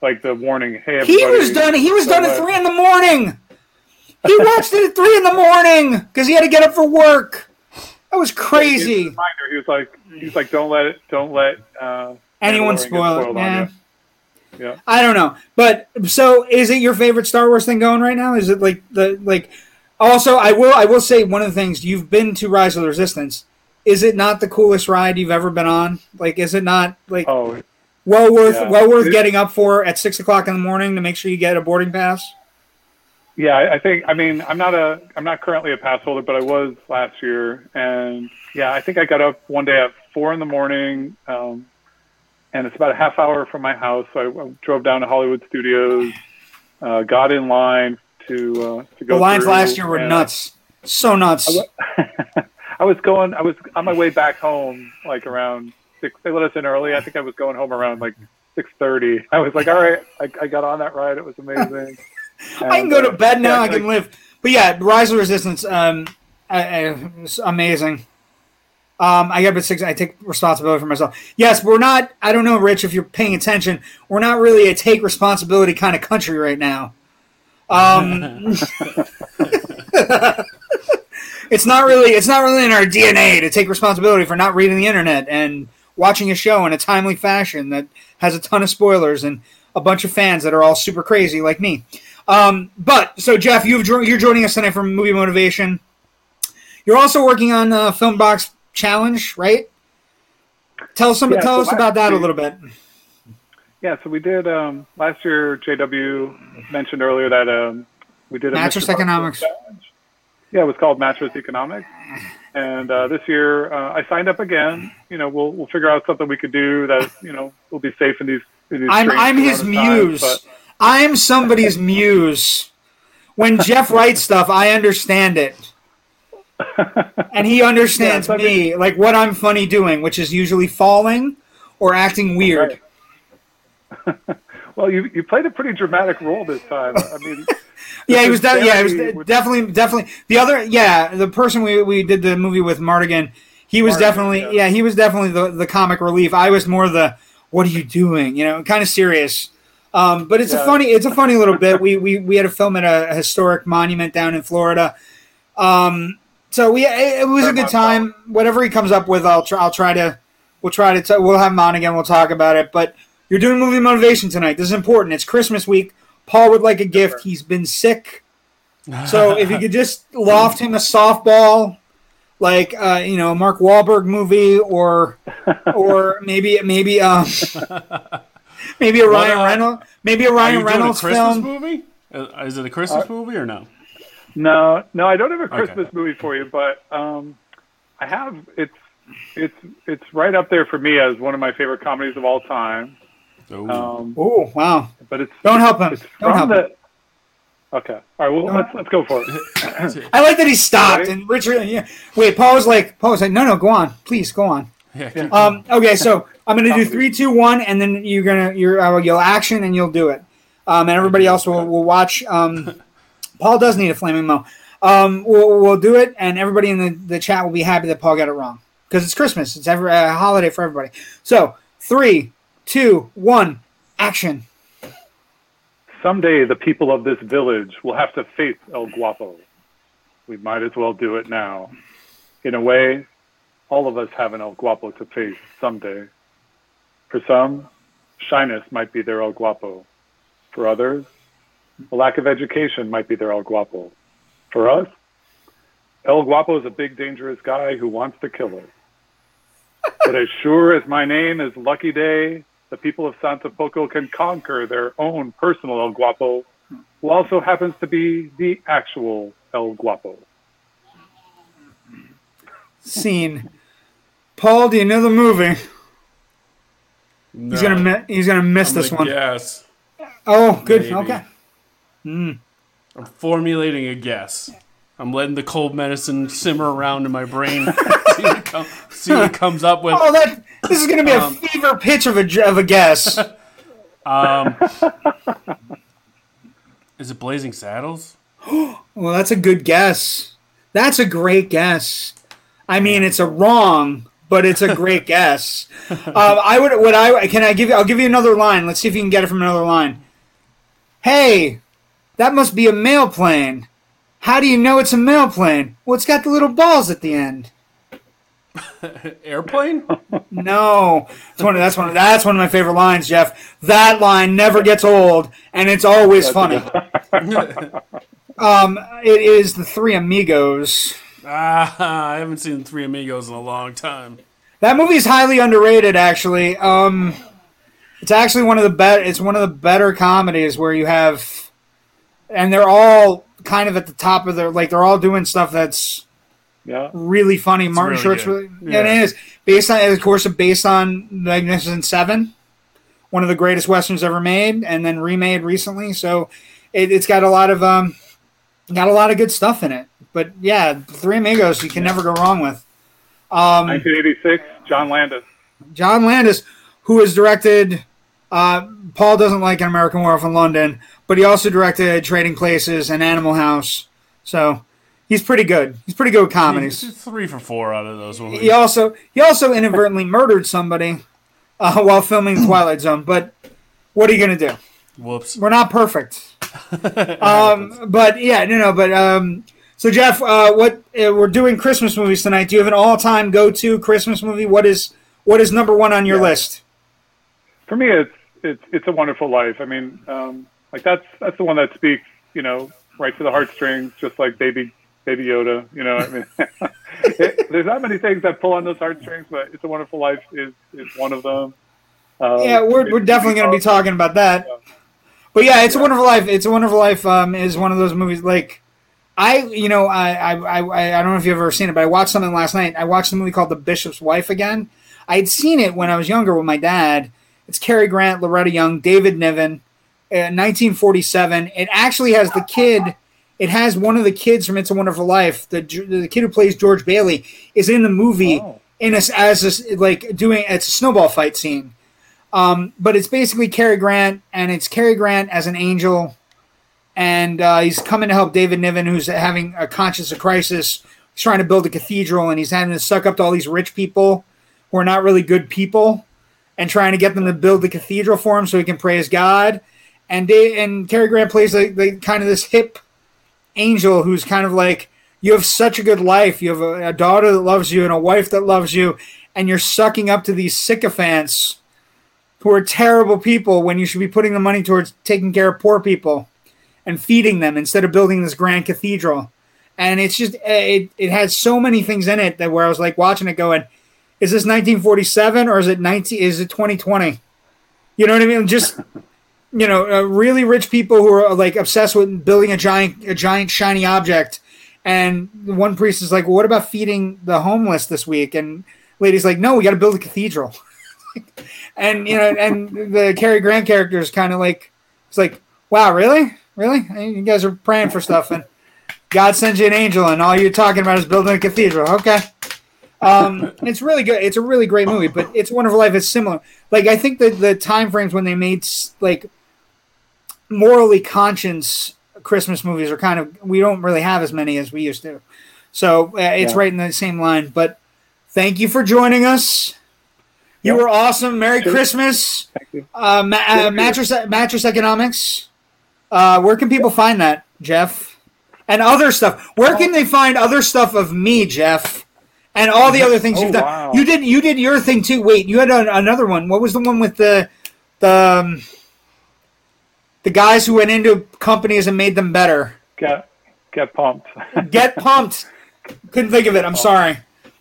Speaker 3: like the warning. Hey, everybody.
Speaker 1: He was done. He was
Speaker 3: So,
Speaker 1: done at three in the morning. He watched it at three in the morning because he had to get up for work. That was crazy.
Speaker 3: he was like, he's like, don't let it, don't let uh,
Speaker 1: Anyone spoil it?
Speaker 3: on
Speaker 1: Yeah. I don't know, but so is it your favorite Star Wars thing going right now? Is it like the like? Also, I will I will say one of the things you've been to Rise of the Resistance. Is it not the coolest ride you've ever been on? Like, is it not like
Speaker 3: Oh,
Speaker 1: well worth
Speaker 3: yeah.
Speaker 1: well worth getting up for at six o'clock in the morning to make sure you get a boarding pass?
Speaker 3: Yeah, I I think. I mean, I'm not a. I'm not currently a pass holder, but I was last year, and yeah, I think I got up one day at four in the morning, um, and it's about a half hour from my house. So I, I drove down to Hollywood Studios, uh, got in line to uh, to go.
Speaker 1: The lines last year were nuts, so nuts. [laughs]
Speaker 3: I was going. I was on my way back home, like around six. They let us in early. I think I was going home around like six thirty. I was like, all right, I, I got on that ride. It was amazing. [laughs]
Speaker 1: I can
Speaker 3: And,
Speaker 1: go to
Speaker 3: uh,
Speaker 1: bed now.
Speaker 3: yeah,
Speaker 1: I can
Speaker 3: like-
Speaker 1: live. But yeah, Rise of Resistance, um, I, I, it's amazing. Um, I got to six. I take responsibility for myself. Yes, we're not. I don't know, Rich, if you're paying attention. We're not really a take responsibility kind of country right now. Um, [laughs] [laughs] it's not really. It's not really in our DNA to take responsibility for not reading the internet and watching a show in a timely fashion that has a ton of spoilers and a bunch of fans that are all super crazy like me. Um, but so Jeff, you've, you're joining us tonight from Movie Motivation. You're also working on uh, Film Box Challenge, right? Tell some,
Speaker 3: Yeah,
Speaker 1: tell
Speaker 3: so
Speaker 1: us about that a little bit.
Speaker 3: Yeah, so we did um, last year. JW mentioned earlier that um, we did a
Speaker 1: Mattress. Economics.
Speaker 3: challenge. Yeah, it was called Mattress Economics. And uh, this year, uh, I signed up again. You know, we'll we'll figure out something we could do that you know will be safe in these. In these
Speaker 1: I'm I'm his muse.
Speaker 3: but-
Speaker 1: I'm somebody's muse. When Jeff writes stuff, I understand it. And he understands
Speaker 3: Yeah,
Speaker 1: me, like what I'm funny doing, which is usually falling or acting weird.
Speaker 3: Right. [laughs] well, you you played a pretty dramatic role this time. I mean, [laughs]
Speaker 1: Yeah, he was.
Speaker 3: is
Speaker 1: De- yeah, he was de- definitely, definitely. The other, yeah, the person we, we did the movie with, Mardigan, he was
Speaker 3: Mardigan,
Speaker 1: definitely,
Speaker 3: yeah.
Speaker 1: yeah. he was definitely the the comic relief. I was more the, what are you doing? You know, kind of serious. Um, but it's a funny, it's a funny little bit. We we we had to film at a, historic monument down in Florida. Um, so we it, it was a good
Speaker 3: Fairmont
Speaker 1: time. Whatever he comes up with, I'll try. I'll try to. We'll try to. T- we'll have him on again. We'll talk about it. But you're doing movie motivation tonight. This is important. It's Christmas week. Paul would like a gift.
Speaker 3: sir.
Speaker 1: He's been sick. [laughs] So if you could just loft him a softball, like uh, you know, a Mark Wahlberg movie, or or [laughs] maybe maybe um, [laughs] maybe a Ryan
Speaker 2: uh,
Speaker 1: Reynolds, maybe a Ryan
Speaker 2: you doing a
Speaker 1: Reynolds
Speaker 2: Christmas
Speaker 1: film.
Speaker 2: movie? Uh, Is it a Christmas movie or no?
Speaker 3: No, no, I don't have a
Speaker 2: Okay.
Speaker 3: Christmas movie for you, but um, I have. It's it's it's right up there for me as one of my favorite comedies of all time.
Speaker 2: Ooh.
Speaker 3: Um,
Speaker 1: Oh wow!
Speaker 3: but it's
Speaker 1: Don't help him. Don't help
Speaker 3: from
Speaker 1: him.
Speaker 3: Okay, all right. Well, let's let's go for it. [laughs]
Speaker 1: I like that he stopped
Speaker 3: Ready?
Speaker 1: and Richard. Yeah, wait, Paul was like, Paul was like, no, no, go on, please, go on.
Speaker 2: yeah,
Speaker 1: Um, okay, so [laughs] I'm gonna do three, two, one, and then you're gonna you're I will yell action and you'll do it. Um, and everybody else will, will watch. Um, Paul does need a flaming mo. Um, we'll, we'll do it, and everybody in the, the chat will be happy that Paul got it wrong because it's Christmas. It's every a holiday for everybody. So three, two, one, action.
Speaker 3: someday the people of this village will have to face El Guapo. We might as well do it now. In a way, all of us have an El Guapo to face someday. For some, shyness might be their El Guapo. For others, a lack of education might be their El Guapo. For us, El Guapo is a big, dangerous guy who wants to kill us. [laughs] but as sure as my name is Lucky Day, the people of Santo Poco can conquer their own personal El Guapo, who also happens to be the actual El Guapo.
Speaker 1: Scene. Paul, do you know the movie?
Speaker 2: No.
Speaker 1: He's gonna he's gonna miss
Speaker 2: I'm
Speaker 1: this one.
Speaker 2: Guess.
Speaker 1: Oh, good.
Speaker 2: Maybe.
Speaker 1: Okay.
Speaker 2: I'm formulating a guess. I'm letting the cold medicine simmer around in my brain. [laughs] see, what com- see what comes up with.
Speaker 1: Oh, that this is gonna be
Speaker 2: Um,
Speaker 1: a fever pitch of a of a guess. [laughs]
Speaker 2: Um, is it Blazing Saddles? [gasps]
Speaker 1: well, that's a good guess. That's a great guess. I mean, it's a wrong, but it's a great [laughs] guess. Um, I would. What I can I give you? I'll give you another line. Let's see if you can get it from another line. Hey, that must be a mail plane. How do you know it's a mail plane? Well, it's got the little balls at the end. [laughs]
Speaker 2: Airplane? [laughs]
Speaker 1: No, that's one. Of, that's one. Of, that's one of my favorite lines, Jeff. That line never gets old, and it's always funny. [laughs] Um, it is the Three Amigos.
Speaker 2: ah, I haven't seen Three Amigos in a long time.
Speaker 1: That movie is highly underrated, actually. Um, it's actually one of the better. It's one of the better comedies where you have, and they're all kind of at the top of their like they're all doing stuff that's
Speaker 3: Yeah.
Speaker 1: really funny. Martin
Speaker 2: really
Speaker 1: Short's really, yeah. it is based on, of course, based on Magnificent Seven, one of the greatest westerns ever made, and then remade recently. So it, it's got a lot of um, got a lot of good stuff in it. But yeah, Three Amigos, you can never go wrong with. Um,
Speaker 3: 1986, John Landis.
Speaker 1: John Landis, who has directed. Uh, Paul doesn't like an American Werewolf in London, but he also directed Trading Places and Animal House. So he's pretty good. He's pretty good with comedies.
Speaker 2: It's three for four out of those movies.
Speaker 1: He also he also inadvertently [laughs] murdered somebody uh, while filming [clears throat] Twilight Zone. But what are you gonna do?
Speaker 2: Whoops.
Speaker 1: We're not perfect. [laughs] um, but yeah, no, no. But um, so Jeff, uh, what uh, we're doing Christmas movies tonight? Do you have an all-time go-to Christmas movie? What is what is number one on your
Speaker 3: Yeah.
Speaker 1: list?
Speaker 3: For me, it's it's it's a wonderful life. I mean, um, like that's that's the one that speaks, you know, right to the heartstrings, just like baby baby Yoda. You know, I mean, [laughs] it, there's not many things that pull on those heartstrings, but it's a wonderful life is is one of them. Um,
Speaker 1: Yeah, we're, we're definitely going to be talking about that. But yeah, it's a wonderful life. It's a wonderful life. Um, is one of those movies like I, you know, I, I, I, I don't know if you've ever seen it, but I watched something last night. I watched a movie called The Bishop's Wife again. I had seen it when I was younger with my dad. It's Cary Grant, Loretta Young, David Niven, uh, 1947. It actually has the kid. It has one of the kids from It's a Wonderful Life. The the kid who plays George Bailey is in the movie
Speaker 3: Oh.
Speaker 1: in a, as a, like doing it's a snowball fight scene. Um, but it's basically Cary Grant, and it's Cary Grant as an angel, and uh, he's coming to help David Niven, who's having a conscious crisis. He's trying to build a cathedral, and he's having to suck up to all these rich people who are not really good people, and trying to get them to build the cathedral for him so he can praise God. And Dave, and Cary Grant plays like the kind of this hip angel who's kind of like you have such a good life. You have a, a daughter that loves you and a wife that loves you, and you're sucking up to these sycophants who are terrible people when you should be putting the money towards taking care of poor people and feeding them instead of building this grand cathedral. And it's just eh, it, it has so many things in it that where I was like watching it going, is this 1947 or is it 19 is it 2020? You know what I mean? Just you know, uh, really rich people who are like obsessed with building a giant a giant shiny object. And one priest is like, well, "What about feeding the homeless this week?" And lady's like, "No, we got to build a cathedral." [laughs] and you know, and the Cary Grant character is kind of like, it's like, "Wow, really, really? You guys are praying for stuff, and God sends you an angel, and all you're talking about is building a cathedral." Okay. Um, it's really good. It's a really great movie, but It's Wonderful Life is similar. Like I think that the time frames when they made like morally conscious Christmas movies are kind of we don't really have as many as we used to. So uh, it's
Speaker 3: Yeah.
Speaker 1: right in the same line. But thank you for joining us. You
Speaker 3: Yep.
Speaker 1: were awesome. Merry. Christmas.
Speaker 3: Thank you.
Speaker 1: Uh, ma- uh, mattress mattress economics. Uh, where can people find that, Jeff? And other stuff. Where can they find other stuff of me, Jeff? And all the other things
Speaker 3: Oh,
Speaker 1: you've done.
Speaker 3: wow.
Speaker 1: You did. You did your thing too. Wait, you had a, another one. What was the one with the the um, the guys who went into companies and made them better?
Speaker 3: Get get pumped. [laughs]
Speaker 1: Get pumped. Couldn't think of it. I'm sorry,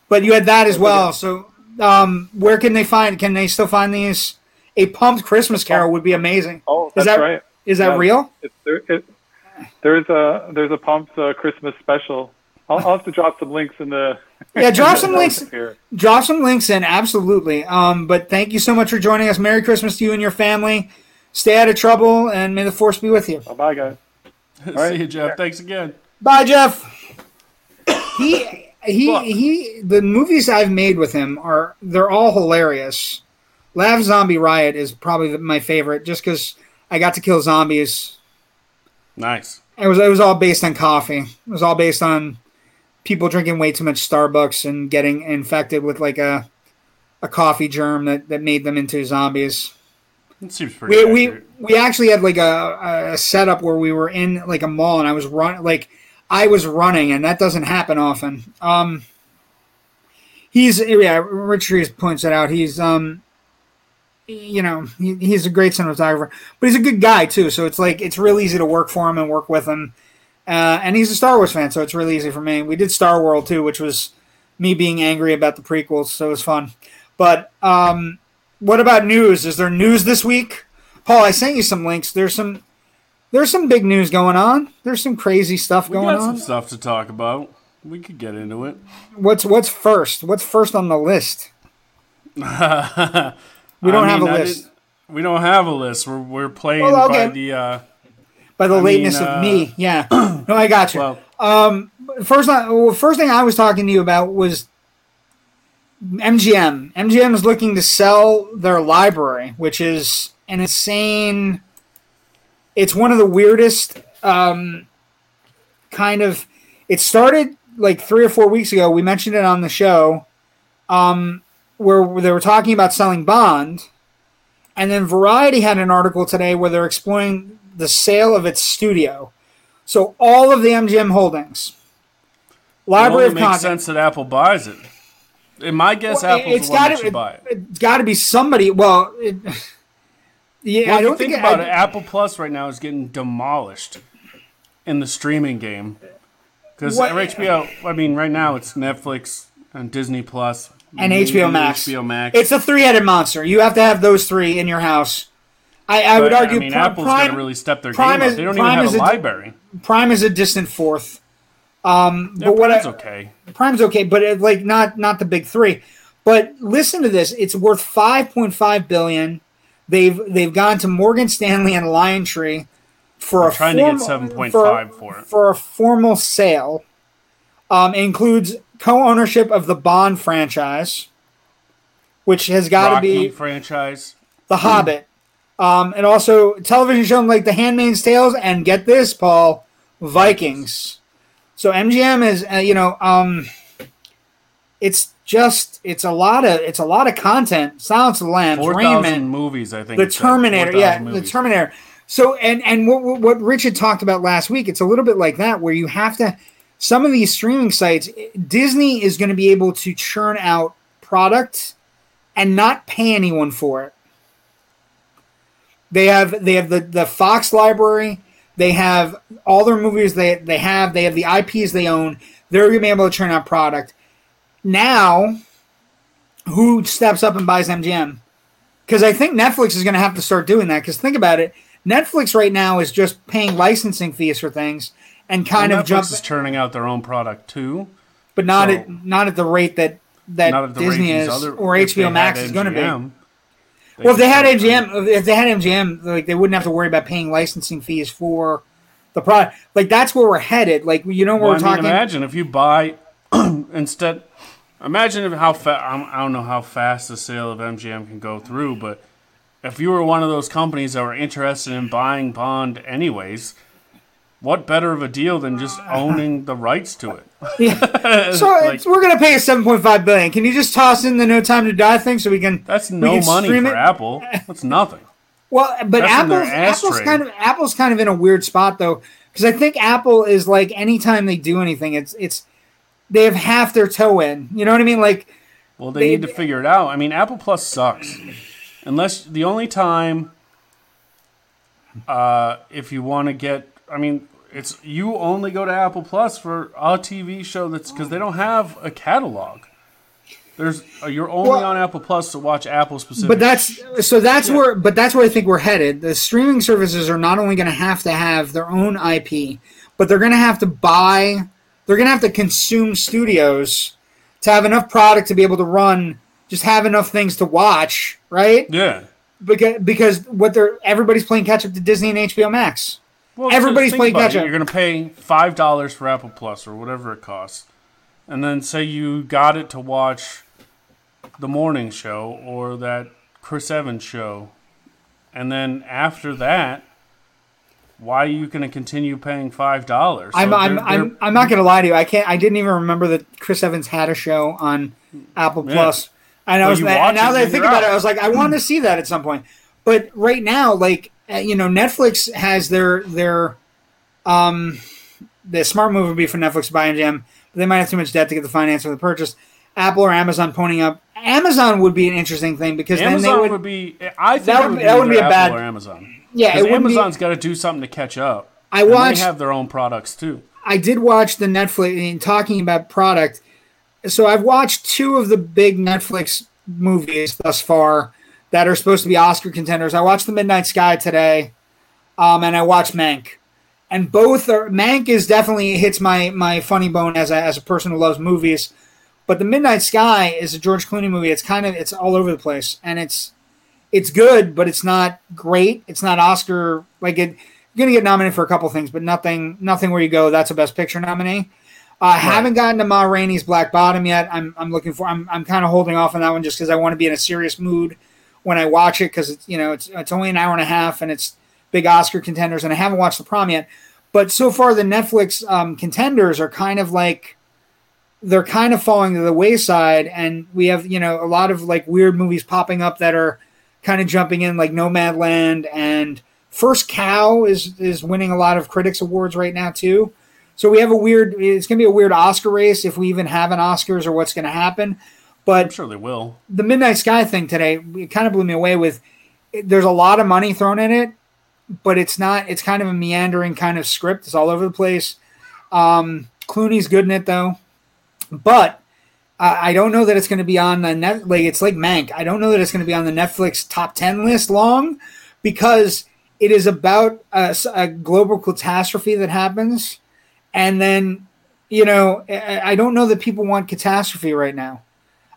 Speaker 1: but you had that as well. So, um, where can they find? Can they still find these? A pumped Christmas Carol would be amazing.
Speaker 3: oh,
Speaker 1: Is
Speaker 3: that's
Speaker 1: that
Speaker 3: right.
Speaker 1: Is that
Speaker 3: Yeah.
Speaker 1: real?
Speaker 3: There, it, there's a there's a pumped uh, Christmas special. I'll, I'll have to drop some links in the. [laughs]
Speaker 1: Yeah, drop some links.
Speaker 3: here.
Speaker 1: Drop some links in, absolutely. Um, but thank you so much for joining us. Merry Christmas to you and your family. Stay out of trouble, and may the force be with you.
Speaker 3: Bye bye, guys. [laughs]
Speaker 2: See you, Jeff. Thanks again.
Speaker 1: Bye, Jeff. He [coughs] he he. The movies I've made with him are they're all hilarious. Laugh Zombie Riot is probably my favorite, just because I got to kill zombies.
Speaker 2: Nice.
Speaker 1: It was it was all based on coffee. It was all based on people drinking way too much Starbucks and getting infected with like a a coffee germ that, that made them into zombies.
Speaker 2: It seems pretty.
Speaker 1: We we,
Speaker 2: accurate.
Speaker 1: we actually had like a, a setup where we were in like a mall and I was run like I was running and that doesn't happen often. Um he's yeah, Rich Reeves points it out. He's um you know, he, he's a great cinematographer, but he's a good guy too. So it's like it's real easy to work for him and work with him. Uh, and he's a Star Wars fan, so it's really easy for me. We did Star World too, which was me being angry about the prequels, so it was fun. But um, what about news? Is there news this week? Paul, I sent you some links. There's some there's some big news going on. There's some crazy stuff
Speaker 2: We
Speaker 1: going
Speaker 2: got some
Speaker 1: on.
Speaker 2: stuff to talk about. We could get into it.
Speaker 1: What's what's first? What's first on the list? [laughs] We don't
Speaker 2: I
Speaker 1: have
Speaker 2: mean,
Speaker 1: a list.
Speaker 2: We don't have a list. We're we're playing
Speaker 1: Well, okay.
Speaker 2: by the. Uh,
Speaker 1: By the
Speaker 2: I
Speaker 1: lateness
Speaker 2: mean,
Speaker 1: of
Speaker 2: uh,
Speaker 1: me. Yeah. [clears throat] No, I got you.
Speaker 2: well,
Speaker 1: first well, first thing I was talking to you about was MGM. MGM is looking to sell their library, which is an insane. It's one of the weirdest um, kind of. It started like three or four weeks ago. We mentioned it on the show, um, where they were talking about selling Bond, and then Variety had an article today where they're exploring the sale of its studio. So all of the MGM holdings,
Speaker 2: it
Speaker 1: library
Speaker 2: only
Speaker 1: of
Speaker 2: makes
Speaker 1: content.
Speaker 2: sense that Apple buys it. In my guess,
Speaker 1: Well,
Speaker 2: Apple's the one that should buy it.
Speaker 1: It's got to be somebody. Well, it, [laughs] yeah,
Speaker 2: Well,
Speaker 1: I don't
Speaker 2: you think
Speaker 1: think
Speaker 2: about
Speaker 1: I,
Speaker 2: it, Apple Plus right now is getting demolished in the streaming game because HBO. I mean, right now it's Netflix and Disney Plus
Speaker 1: and HBO Max.
Speaker 2: HBO Max.
Speaker 1: It's a three-headed monster. You have to have those three in your house. I, I would argue
Speaker 2: I mean,
Speaker 1: Pri-
Speaker 2: Apple's
Speaker 1: Prime,
Speaker 2: to really step their
Speaker 1: Prime
Speaker 2: game
Speaker 1: is-
Speaker 2: up. They don't
Speaker 1: Prime
Speaker 2: even have a
Speaker 1: a-
Speaker 2: library.
Speaker 1: Prime is a distant fourth. Um,
Speaker 2: Yeah,
Speaker 1: but what
Speaker 2: Prime's
Speaker 1: I,
Speaker 2: okay.
Speaker 1: Prime's okay, but it, like not not the big three. But listen to this: it's worth five point five billion. They've they've gone to Morgan Stanley and LionTree for a
Speaker 2: trying to get 7.5 for it.
Speaker 1: for a formal sale. Um, includes co-ownership of the Bond franchise, which has got to be
Speaker 2: franchise.
Speaker 1: The Hobbit. Um, and also television show like The Handmaid's Tales and get this, Paul, Vikings. So MGM is, uh, you know, um, it's just it's a lot of it's a lot of content. Silence of the Lambs,
Speaker 2: Four
Speaker 1: Raymond,
Speaker 2: movies, I think.
Speaker 1: the. Terminator,
Speaker 2: 4,000
Speaker 1: yeah, the. Terminator. So and and what what- what Richard talked about last week, it's a little bit like that where you have to some of these streaming sites, Disney is going to be able to churn out product and not pay anyone for it. They have they have the the Fox library. They have all their movies they they have. They have the IPs they own. They're going to be able to churn out product. Now, who steps up and buys MGM? Because I think Netflix is going to have to start doing that. Because think about it, Netflix right now is just paying licensing fees for things and kind
Speaker 2: Well,
Speaker 1: of
Speaker 2: Netflix
Speaker 1: jump,
Speaker 2: is churning out their own product too.
Speaker 1: but not
Speaker 2: so-
Speaker 1: at not at the rate that that
Speaker 2: Not at the
Speaker 1: Disney is
Speaker 2: other,
Speaker 1: or HBO Max is going to be. Well, if they had. MGM, if they had MGM, like they wouldn't have to worry about paying licensing fees for the product. Like that's where we're headed. Like you know, where
Speaker 2: Well,
Speaker 1: we're
Speaker 2: I mean,
Speaker 1: talking.
Speaker 2: imagine if you buy [clears throat] instead. Imagine if how fast. I don't know how fast the sale of MGM can go through, but if you were one of those companies that were interested in buying Bond anyways, what better of a deal than just [laughs] owning the rights to it? [laughs] yeah. [laughs]
Speaker 1: so
Speaker 2: like-
Speaker 1: we're going to pay a seven point five billion. Can you just toss in the No Time to Die thing so we can?
Speaker 2: That's no
Speaker 1: can
Speaker 2: money for
Speaker 1: it?
Speaker 2: Apple. That's nothing.
Speaker 1: Well, but
Speaker 2: That's
Speaker 1: Apple's, Apple's
Speaker 2: trade.
Speaker 1: kind of Apple's kind of in a weird spot though, because I think Apple is like anytime they do anything, it's it's they have half their toe in. You know what I mean? Like
Speaker 2: Well, they,
Speaker 1: They-
Speaker 2: need to figure it out. I mean, Apple Plus sucks. Unless the only time, uh, if you want to get, I mean, it's you only go to Apple Plus for a TV show that's because they don't have a catalog. There's uh, you're only
Speaker 1: Well-
Speaker 2: on Apple Plus to watch Apple specific.
Speaker 1: But that's so that's where but that's where I think we're headed. The streaming services are not only going to have to have their own IP, but they're going to have to buy. They're going to have to consume studios to have enough product to be able to run. Just have enough things to watch, right?
Speaker 2: yeah.
Speaker 1: Because because what they're everybody's playing catch up to Disney and HBO Max.
Speaker 2: Well,
Speaker 1: Everybody's playing
Speaker 2: it.
Speaker 1: catch-up.
Speaker 2: You're going to pay five dollars for Apple Plus or whatever it costs, and then say you got it to watch the morning show or that Chris Evans show, and then after that, why are you going to continue paying five dollars?
Speaker 1: I'm I'm, I'm I'm not going to lie to you. I can't. I didn't even remember that Chris Evans had a show on Apple
Speaker 2: Yeah.
Speaker 1: Plus. And I
Speaker 2: Well,
Speaker 1: was and now that I think about it. I was like, I want to see that at some point. But right now, like you know, Netflix has their their um the smart move would be for Netflix to buy MGM, but they might have too much debt to get the finance for the purchase. Apple or Amazon ponying up. Amazon would be an interesting thing because
Speaker 2: Amazon
Speaker 1: then they
Speaker 2: would,
Speaker 1: would,
Speaker 2: be. I think
Speaker 1: That would-
Speaker 2: would,
Speaker 1: that wouldn't be a bad-
Speaker 2: Apple or Amazon.
Speaker 1: yeah, it be-
Speaker 2: Amazon's got to do something to catch up.
Speaker 1: I
Speaker 2: And
Speaker 1: watched
Speaker 2: they have their own products too.
Speaker 1: I did watch the Netflix in talking about product. So I've watched two of the big Netflix movies thus far that are supposed to be Oscar contenders. I watched The Midnight Sky today, um, and I watched Mank, and both are Mank is definitely hits my my funny bone as a as a person who loves movies, but The Midnight Sky is a George Clooney movie. It's kind of it's all over the place, and it's it's good, but it's not great. It's not Oscar like it. You're gonna get nominated for a couple things, but nothing nothing where you go. That's a Best Picture nominee. I haven't gotten to Ma Rainey's Black Bottom yet. I'm, I'm looking for. I'm, I'm kind of holding off on that one just because I want to be in a serious mood when I watch it because it's you know it's it's only an hour and a half and it's big Oscar contenders and I haven't watched the prom yet. But so far the Netflix um, contenders are kind of like they're kind of falling to the wayside, and we have you know a lot of like weird movies popping up that are kind of jumping in like Nomadland and First Cow is is winning a lot of critics awards right now too. So we have a weird. It's going to be a weird Oscar race if we even have an Oscars or what's going to happen. But
Speaker 2: I'm sure they will.
Speaker 1: the Midnight Sky thing today, it kind of blew me away. With there's a lot of money thrown in it, but it's not. It's kind of a meandering kind of script. It's all over the place. Um, Clooney's good in it though, but I I don't know that it's going to be on the net. Like it's like Mank. I don't know that it's going to be on the Netflix top ten list long because it is about a global catastrophe that happens, and then you know I I don't know that people want catastrophe right now.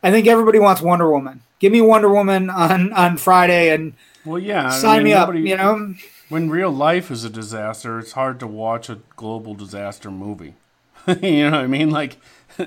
Speaker 1: I think everybody wants Wonder Woman. Give me Wonder Woman on on Friday and
Speaker 2: Well, yeah. I
Speaker 1: sign
Speaker 2: mean,
Speaker 1: me up. You know,
Speaker 2: When real life is a disaster, it's hard to watch a global disaster movie. [laughs] you know what I mean? Like,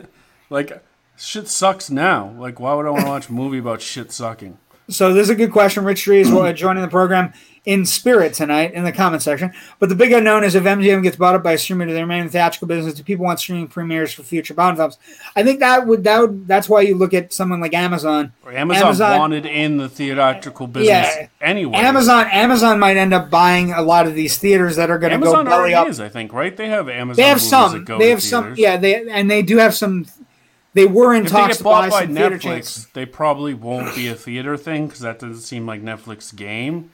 Speaker 2: [laughs] like shit sucks now. Like, why would I want to watch a movie about shit sucking?
Speaker 1: So this is a good question. Rich Tree is [clears throat] joining the program in spirit tonight in the comment section. But the big unknown is if MGM gets bought up by a streamer to the remaining theatrical business, do people want streaming premieres for future Bond films? I think that would that would that's why you look at someone like Amazon.
Speaker 2: Or Amazon,
Speaker 1: Amazon-
Speaker 2: wanted in the theatrical business
Speaker 1: Yeah.
Speaker 2: anyway.
Speaker 1: Amazon Amazon might end up buying a lot of these theaters that are going to go belly up.
Speaker 2: is, I think, right? They have Amazon.
Speaker 1: They have some. They have some. Yeah, they and they do have some. They were in
Speaker 2: If they
Speaker 1: talks
Speaker 2: get
Speaker 1: to buy
Speaker 2: bought by
Speaker 1: some theater chains.
Speaker 2: Netflix, they probably won't be a theater thing because that doesn't seem like Netflix game.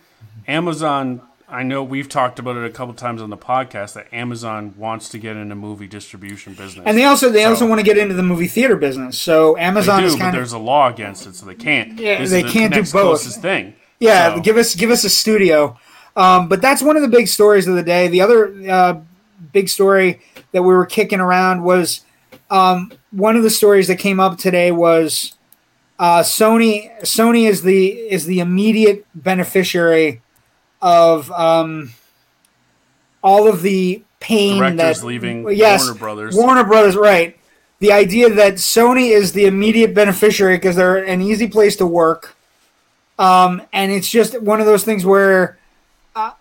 Speaker 2: Amazon, I know we've talked about it a couple times on the podcast that Amazon wants to get into movie distribution business.
Speaker 1: And they also they
Speaker 2: So-
Speaker 1: also want to get into the movie theater business. So
Speaker 2: They
Speaker 1: Amazon
Speaker 2: do,
Speaker 1: is
Speaker 2: but
Speaker 1: kind
Speaker 2: there's a law against it, so they can't.
Speaker 1: Yeah,
Speaker 2: This
Speaker 1: they
Speaker 2: the
Speaker 1: can't do both.
Speaker 2: Thing.
Speaker 1: yeah.
Speaker 2: So-
Speaker 1: Give us give us a studio. Um, but that's one of the big stories of the day. The other uh, big story that we were kicking around was um, one of the stories that came up today was uh, Sony. Sony is the is the immediate beneficiary of um, all of the pain
Speaker 2: Directors
Speaker 1: that
Speaker 2: leaving
Speaker 1: yes,
Speaker 2: Warner Brothers.
Speaker 1: Warner Brothers, right? The idea that Sony is the immediate beneficiary because they're an easy place to work, um, and it's just one of those things where uh,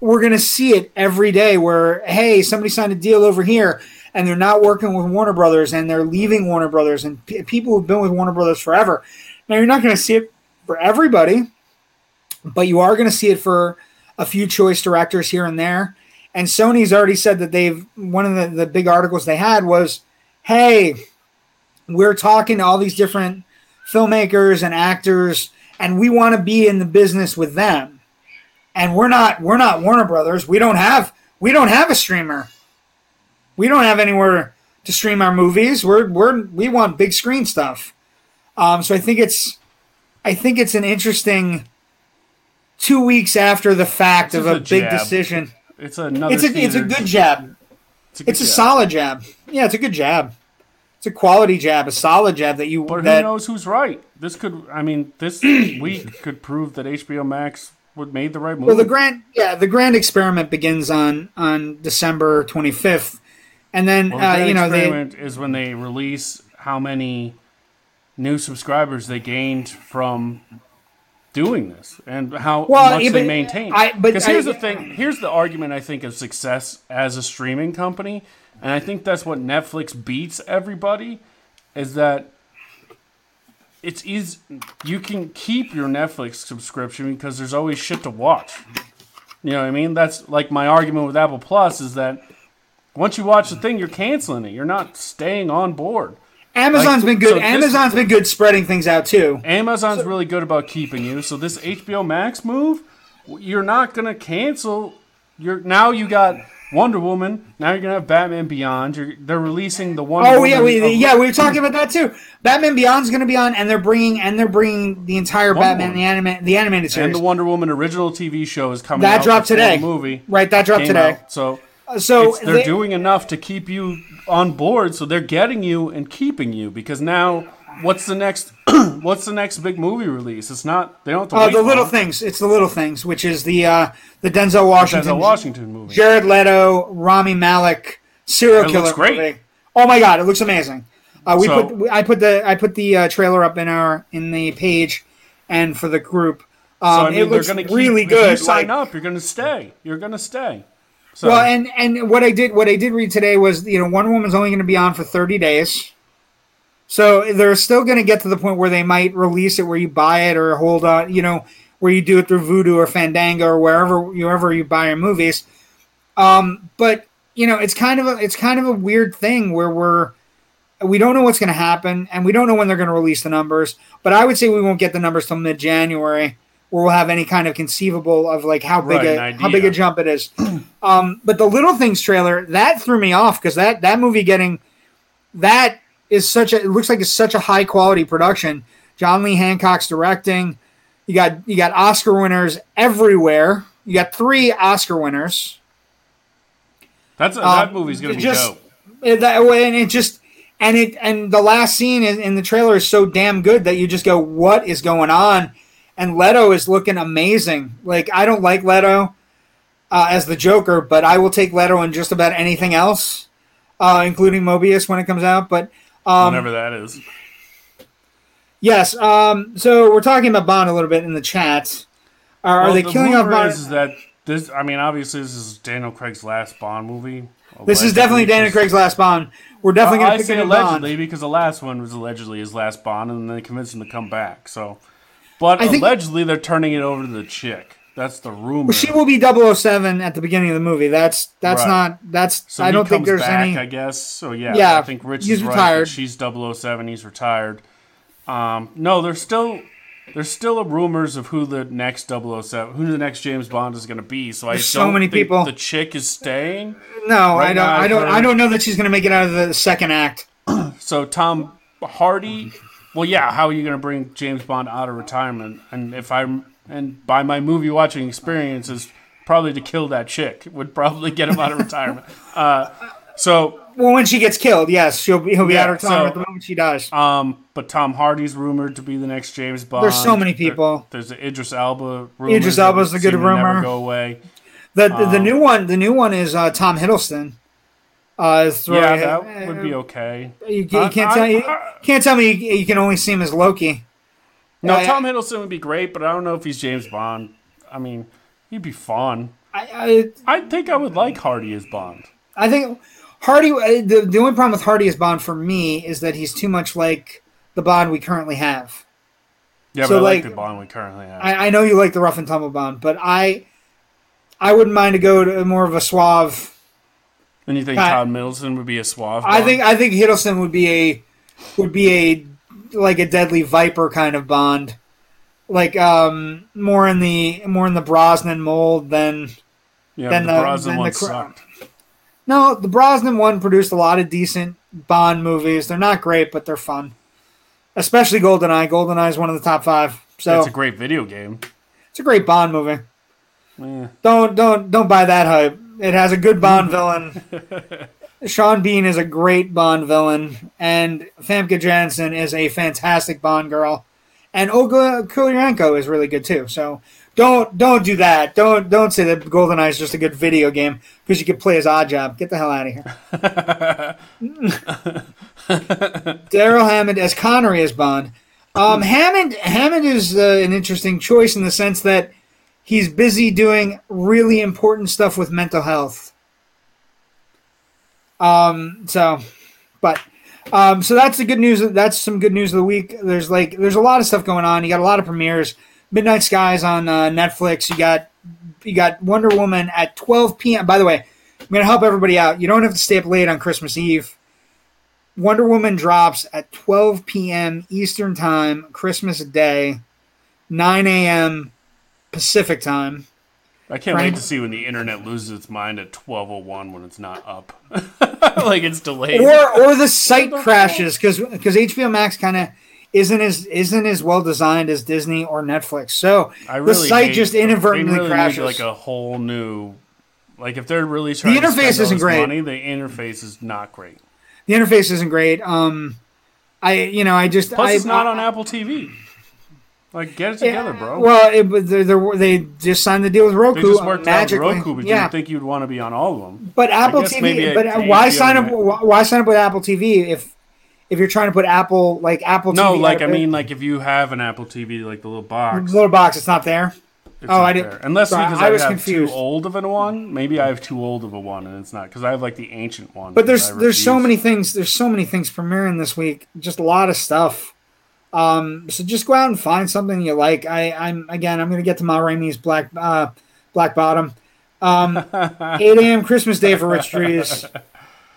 Speaker 1: we're going to see it every day. Where hey, somebody signed a deal over here, and they're not working with Warner Brothers, and they're leaving Warner Brothers, and p- people who've been with Warner Brothers forever. Now you're not going to see it for everybody, but you are going to see it for a few choice directors here and there. And Sony's already said that they've one of the, the big articles they had was, hey, we're talking to all these different filmmakers and actors, and we want to be in the business with them. And we're not we're not Warner Brothers. We don't have we don't have a streamer. We don't have anywhere to stream our movies. We're we're we want big screen stuff. Um, so I think it's I think it's an interesting two weeks after the fact
Speaker 2: This
Speaker 1: of a,
Speaker 2: a
Speaker 1: big decision.
Speaker 2: It's another.
Speaker 1: It's a it's a good jab.
Speaker 2: It's a, good
Speaker 1: It's a
Speaker 2: jab.
Speaker 1: solid jab. Yeah, it's a good jab. It's a quality jab, a solid jab that you
Speaker 2: But who knows who's right? This could. I mean, this [clears throat] week could prove that HBO Max would made the right move.
Speaker 1: Well, the grand yeah, the grand experiment begins on on December 25th, and then
Speaker 2: Well,
Speaker 1: uh, you know they
Speaker 2: is when they release how many new subscribers they gained from doing this and how
Speaker 1: Well,
Speaker 2: much
Speaker 1: yeah,
Speaker 2: they maintain.
Speaker 1: But
Speaker 2: Because here's
Speaker 1: I-
Speaker 2: the thing. Here's the argument I think of success as a streaming company, and I think that's what Netflix beats everybody, is that it's easy. You can keep your Netflix subscription because there's always shit to watch. You know what I mean? That's like my argument with Apple Plus is that once you watch the thing, you're canceling it. You're not staying on board.
Speaker 1: Amazon's
Speaker 2: like,
Speaker 1: been good.
Speaker 2: so this-
Speaker 1: Amazon's been good spreading things out too.
Speaker 2: Amazon's really good about keeping you. So this HBO Max move, you're not gonna cancel. You're now you got Wonder Woman. Now you're gonna have Batman Beyond. You're, they're releasing the Wonder
Speaker 1: Oh
Speaker 2: Woman.
Speaker 1: yeah, we,
Speaker 2: of-
Speaker 1: yeah, we were talking about that too. Batman Beyond's going to be on, and they're bringing and they're bringing the entire
Speaker 2: Wonder
Speaker 1: Batman the anima- the animated series.
Speaker 2: and the Wonder Woman original TV show is coming.
Speaker 1: That
Speaker 2: out
Speaker 1: dropped today.
Speaker 2: The movie
Speaker 1: right, that dropped today.
Speaker 2: out. So
Speaker 1: So
Speaker 2: it's, they're
Speaker 1: they-
Speaker 2: doing enough to keep you on board. So they're getting you and keeping you because now. What's the next? [clears throat] what's the next big movie release? It's not. They don't have
Speaker 1: uh, the little
Speaker 2: long.
Speaker 1: things. It's the little things, which is the uh, the Denzel Washington,
Speaker 2: Denzel Washington movie.
Speaker 1: Jared Leto, Rami Malek serial
Speaker 2: It
Speaker 1: killer
Speaker 2: looks great.
Speaker 1: movie. Oh my god, it looks amazing. Uh, we
Speaker 2: So-
Speaker 1: put I put the I put the uh, trailer up in our in the page and for the group. Um,
Speaker 2: So I mean,
Speaker 1: it looks really
Speaker 2: keep,
Speaker 1: good.
Speaker 2: If you sign
Speaker 1: like-
Speaker 2: up, you're going to stay. You're going to stay. So
Speaker 1: Well, and and what I did what I did read today was you know Wonder Woman's only going to be on for thirty days, so they're still going to get to the point where they might release it where you buy it or hold on, you know, where you do it through Vudu or Fandango or wherever wherever you buy your movies. Um, but you know, it's kind of a it's kind of a weird thing where we're we don't know what's going to happen and we don't know when they're going to release the numbers. But I would say we won't get the numbers till mid January, where we'll have any kind of conceivable of like how big
Speaker 2: Right,
Speaker 1: a how big a jump it is. [clears throat] um, but the Little Things trailer that threw me off because that that movie getting that is such a it looks like it's such a high quality production. John Lee Hancock's directing. You got you got Oscar winners everywhere. You got three Oscar winners.
Speaker 2: that's a,
Speaker 1: um,
Speaker 2: that movie's going to be
Speaker 1: just-
Speaker 2: dope.
Speaker 1: It- that way, and it just and it and the last scene in, in the trailer is so damn good that you just go, "What is going on?" And Leto is looking amazing. Like I don't like Leto uh, as the Joker, but I will take Leto in just about anything else, uh, including Morbius when it comes out. But um,
Speaker 2: Whenever that is.
Speaker 1: yes, um, so we're talking about Bond a little bit in the chat. Are, are they
Speaker 2: the
Speaker 1: killing off Bond?
Speaker 2: Is, that this? I mean, obviously, this is Daniel Craig's last Bond movie.
Speaker 1: this is definitely Daniel Craig's last Bond. We're definitely
Speaker 2: Well,
Speaker 1: going to pick
Speaker 2: say
Speaker 1: a new Bond.
Speaker 2: allegedly because the last one was allegedly his last Bond, and then they convinced him to come back. So, but
Speaker 1: I think-
Speaker 2: allegedly they're turning it over to the chick. That's the rumor.
Speaker 1: She will be 007 at the beginning of the movie. That's that's
Speaker 2: Right.
Speaker 1: not that's
Speaker 2: So
Speaker 1: I don't think there's
Speaker 2: back,
Speaker 1: any.
Speaker 2: I guess. So yeah,
Speaker 1: Yeah,
Speaker 2: I think Rich
Speaker 1: he's
Speaker 2: is right.
Speaker 1: retired.
Speaker 2: She's 007. He's retired. Um, no, there's still there's still rumors of who the next 007, who the next James Bond is going to be. So I
Speaker 1: There's
Speaker 2: don't
Speaker 1: so many
Speaker 2: think
Speaker 1: people.
Speaker 2: The chick is staying.
Speaker 1: No,
Speaker 2: Right
Speaker 1: I don't. I don't. I don't know that she's going to make it out of the second act.
Speaker 2: So Tom Hardy. Well, yeah. How are you going to bring James Bond out of retirement? And if I'm and by my movie watching experience is probably to kill that chick would probably get him out of retirement. [laughs] Uh, so
Speaker 1: Well, when she gets killed, yes, she'll be. He'll be
Speaker 2: Yeah,
Speaker 1: out of retirement
Speaker 2: so-
Speaker 1: the moment she dies.
Speaker 2: Um, but Tom Hardy's rumored to be the next James Bond.
Speaker 1: There's so many
Speaker 2: There-
Speaker 1: people.
Speaker 2: there's the Idris Elba. Rumors
Speaker 1: Idris Elba's a good
Speaker 2: to never
Speaker 1: rumor.
Speaker 2: Go away.
Speaker 1: The the,
Speaker 2: um,
Speaker 1: the new one. The new one is uh, Tom Hiddleston. Uh,
Speaker 2: Yeah, that would be okay.
Speaker 1: You, you
Speaker 2: I-
Speaker 1: can't
Speaker 2: I-
Speaker 1: tell you can't tell me you, you can only see him as Loki.
Speaker 2: No,
Speaker 1: I-
Speaker 2: Tom Hiddleston would be great, but I don't know if he's James Bond. I mean, he'd be fun.
Speaker 1: I I,
Speaker 2: I think I would like Hardy as Bond.
Speaker 1: I think Hardy. uh, The, the only problem with Hardy as Bond for me is that he's too much like the Bond we currently have.
Speaker 2: Yeah,
Speaker 1: So,
Speaker 2: but I like,
Speaker 1: like,
Speaker 2: the bond we currently have.
Speaker 1: I, I know you like the rough and tumble bond, but I I wouldn't mind to go to more of a suave.
Speaker 2: And you think
Speaker 1: I-
Speaker 2: Tom Hiddleston would be a suave?
Speaker 1: I
Speaker 2: Bond?
Speaker 1: think I think Hiddleston would be a would be a like a deadly viper kind of bond, like um more in the more in the Brosnan mold than
Speaker 2: yeah,
Speaker 1: then
Speaker 2: the,
Speaker 1: the-
Speaker 2: Brosnan
Speaker 1: the
Speaker 2: one
Speaker 1: cr-
Speaker 2: sucked.
Speaker 1: no the Brosnan one produced a lot of decent Bond movies. They're not great, but they're fun. Especially GoldenEye. GoldenEye is one of the top five. So
Speaker 2: It's a great video game.
Speaker 1: it's a great Bond movie.
Speaker 2: Eh,
Speaker 1: Don't don't don't buy that hype. It has a good Bond [laughs] villain. Sean Bean is a great Bond villain, and Famke Janssen is a fantastic Bond girl, and Olga Kurylenko is really good too. So don't don't do that. Don't don't say that GoldenEye is just a good video game because you can play as Odd Job. Get the hell out of here. [laughs] Darrell Hammond as Connery as Bond. Um, Hammond Hammond is uh, an interesting choice in the sense that he's busy doing really important stuff with mental health. Um, so, but um, so that's the good news. That's some good news of the week. There's like there's a lot of stuff going on. You got a lot of premieres. Midnight Skies on uh, Netflix. You got you got Wonder Woman at 12 p.m. By the way, I'm gonna help everybody out. You don't have to stay up late on Christmas Eve. Wonder Woman drops at 12 p.m. Eastern Time, Christmas Day, 9 a.m. Pacific Time.
Speaker 2: I can't
Speaker 1: Frank-
Speaker 2: wait to see when the internet loses its mind at twelve oh one when it's not up, [laughs] like it's delayed.
Speaker 1: or or the site crashes because because HBO Max kind of isn't as isn't as well designed as Disney or Netflix. So
Speaker 2: I
Speaker 1: the site
Speaker 2: hate-
Speaker 1: just
Speaker 2: they
Speaker 1: inadvertently
Speaker 2: really need,
Speaker 1: crashes.
Speaker 2: like a whole new, like if they're really trying to
Speaker 1: interface
Speaker 2: spend all
Speaker 1: isn't
Speaker 2: this
Speaker 1: great.
Speaker 2: money, the interface is not great.
Speaker 1: the interface isn't great. Um, I you know I just
Speaker 2: Plus,
Speaker 1: I,
Speaker 2: it's not
Speaker 1: I-
Speaker 2: on Apple TV. Like, get it together, bro.
Speaker 1: Well, it, but they they just signed the deal with Roku.
Speaker 2: they just worked
Speaker 1: magically.
Speaker 2: out with Roku, but
Speaker 1: yeah,
Speaker 2: would think you'd want to be on all of them.
Speaker 1: but Apple
Speaker 2: guess maybe
Speaker 1: TV. But
Speaker 2: a
Speaker 1: why sign up? Why sign up with Apple TV if if you're trying to put Apple like Apple?
Speaker 2: No,
Speaker 1: TV
Speaker 2: like I mean, like if you have an Apple TV, like the little box.
Speaker 1: little box. It's not there.
Speaker 2: It's
Speaker 1: Oh,
Speaker 2: not
Speaker 1: I did-
Speaker 2: there. Unless
Speaker 1: sorry,
Speaker 2: because
Speaker 1: I
Speaker 2: I,
Speaker 1: was
Speaker 2: have
Speaker 1: confused.
Speaker 2: too old of a one. Maybe I have too old of a one, and it's not because I have like the ancient one.
Speaker 1: But there's there's so many things there's so many things premiering this week. Just a lot of stuff. Um, so just go out and find something you like. I, I'm again I'm gonna get to Ma Rainey's Black uh, Black Bottom. Um, [laughs] 8 a.m. Christmas Day for Rich Trees.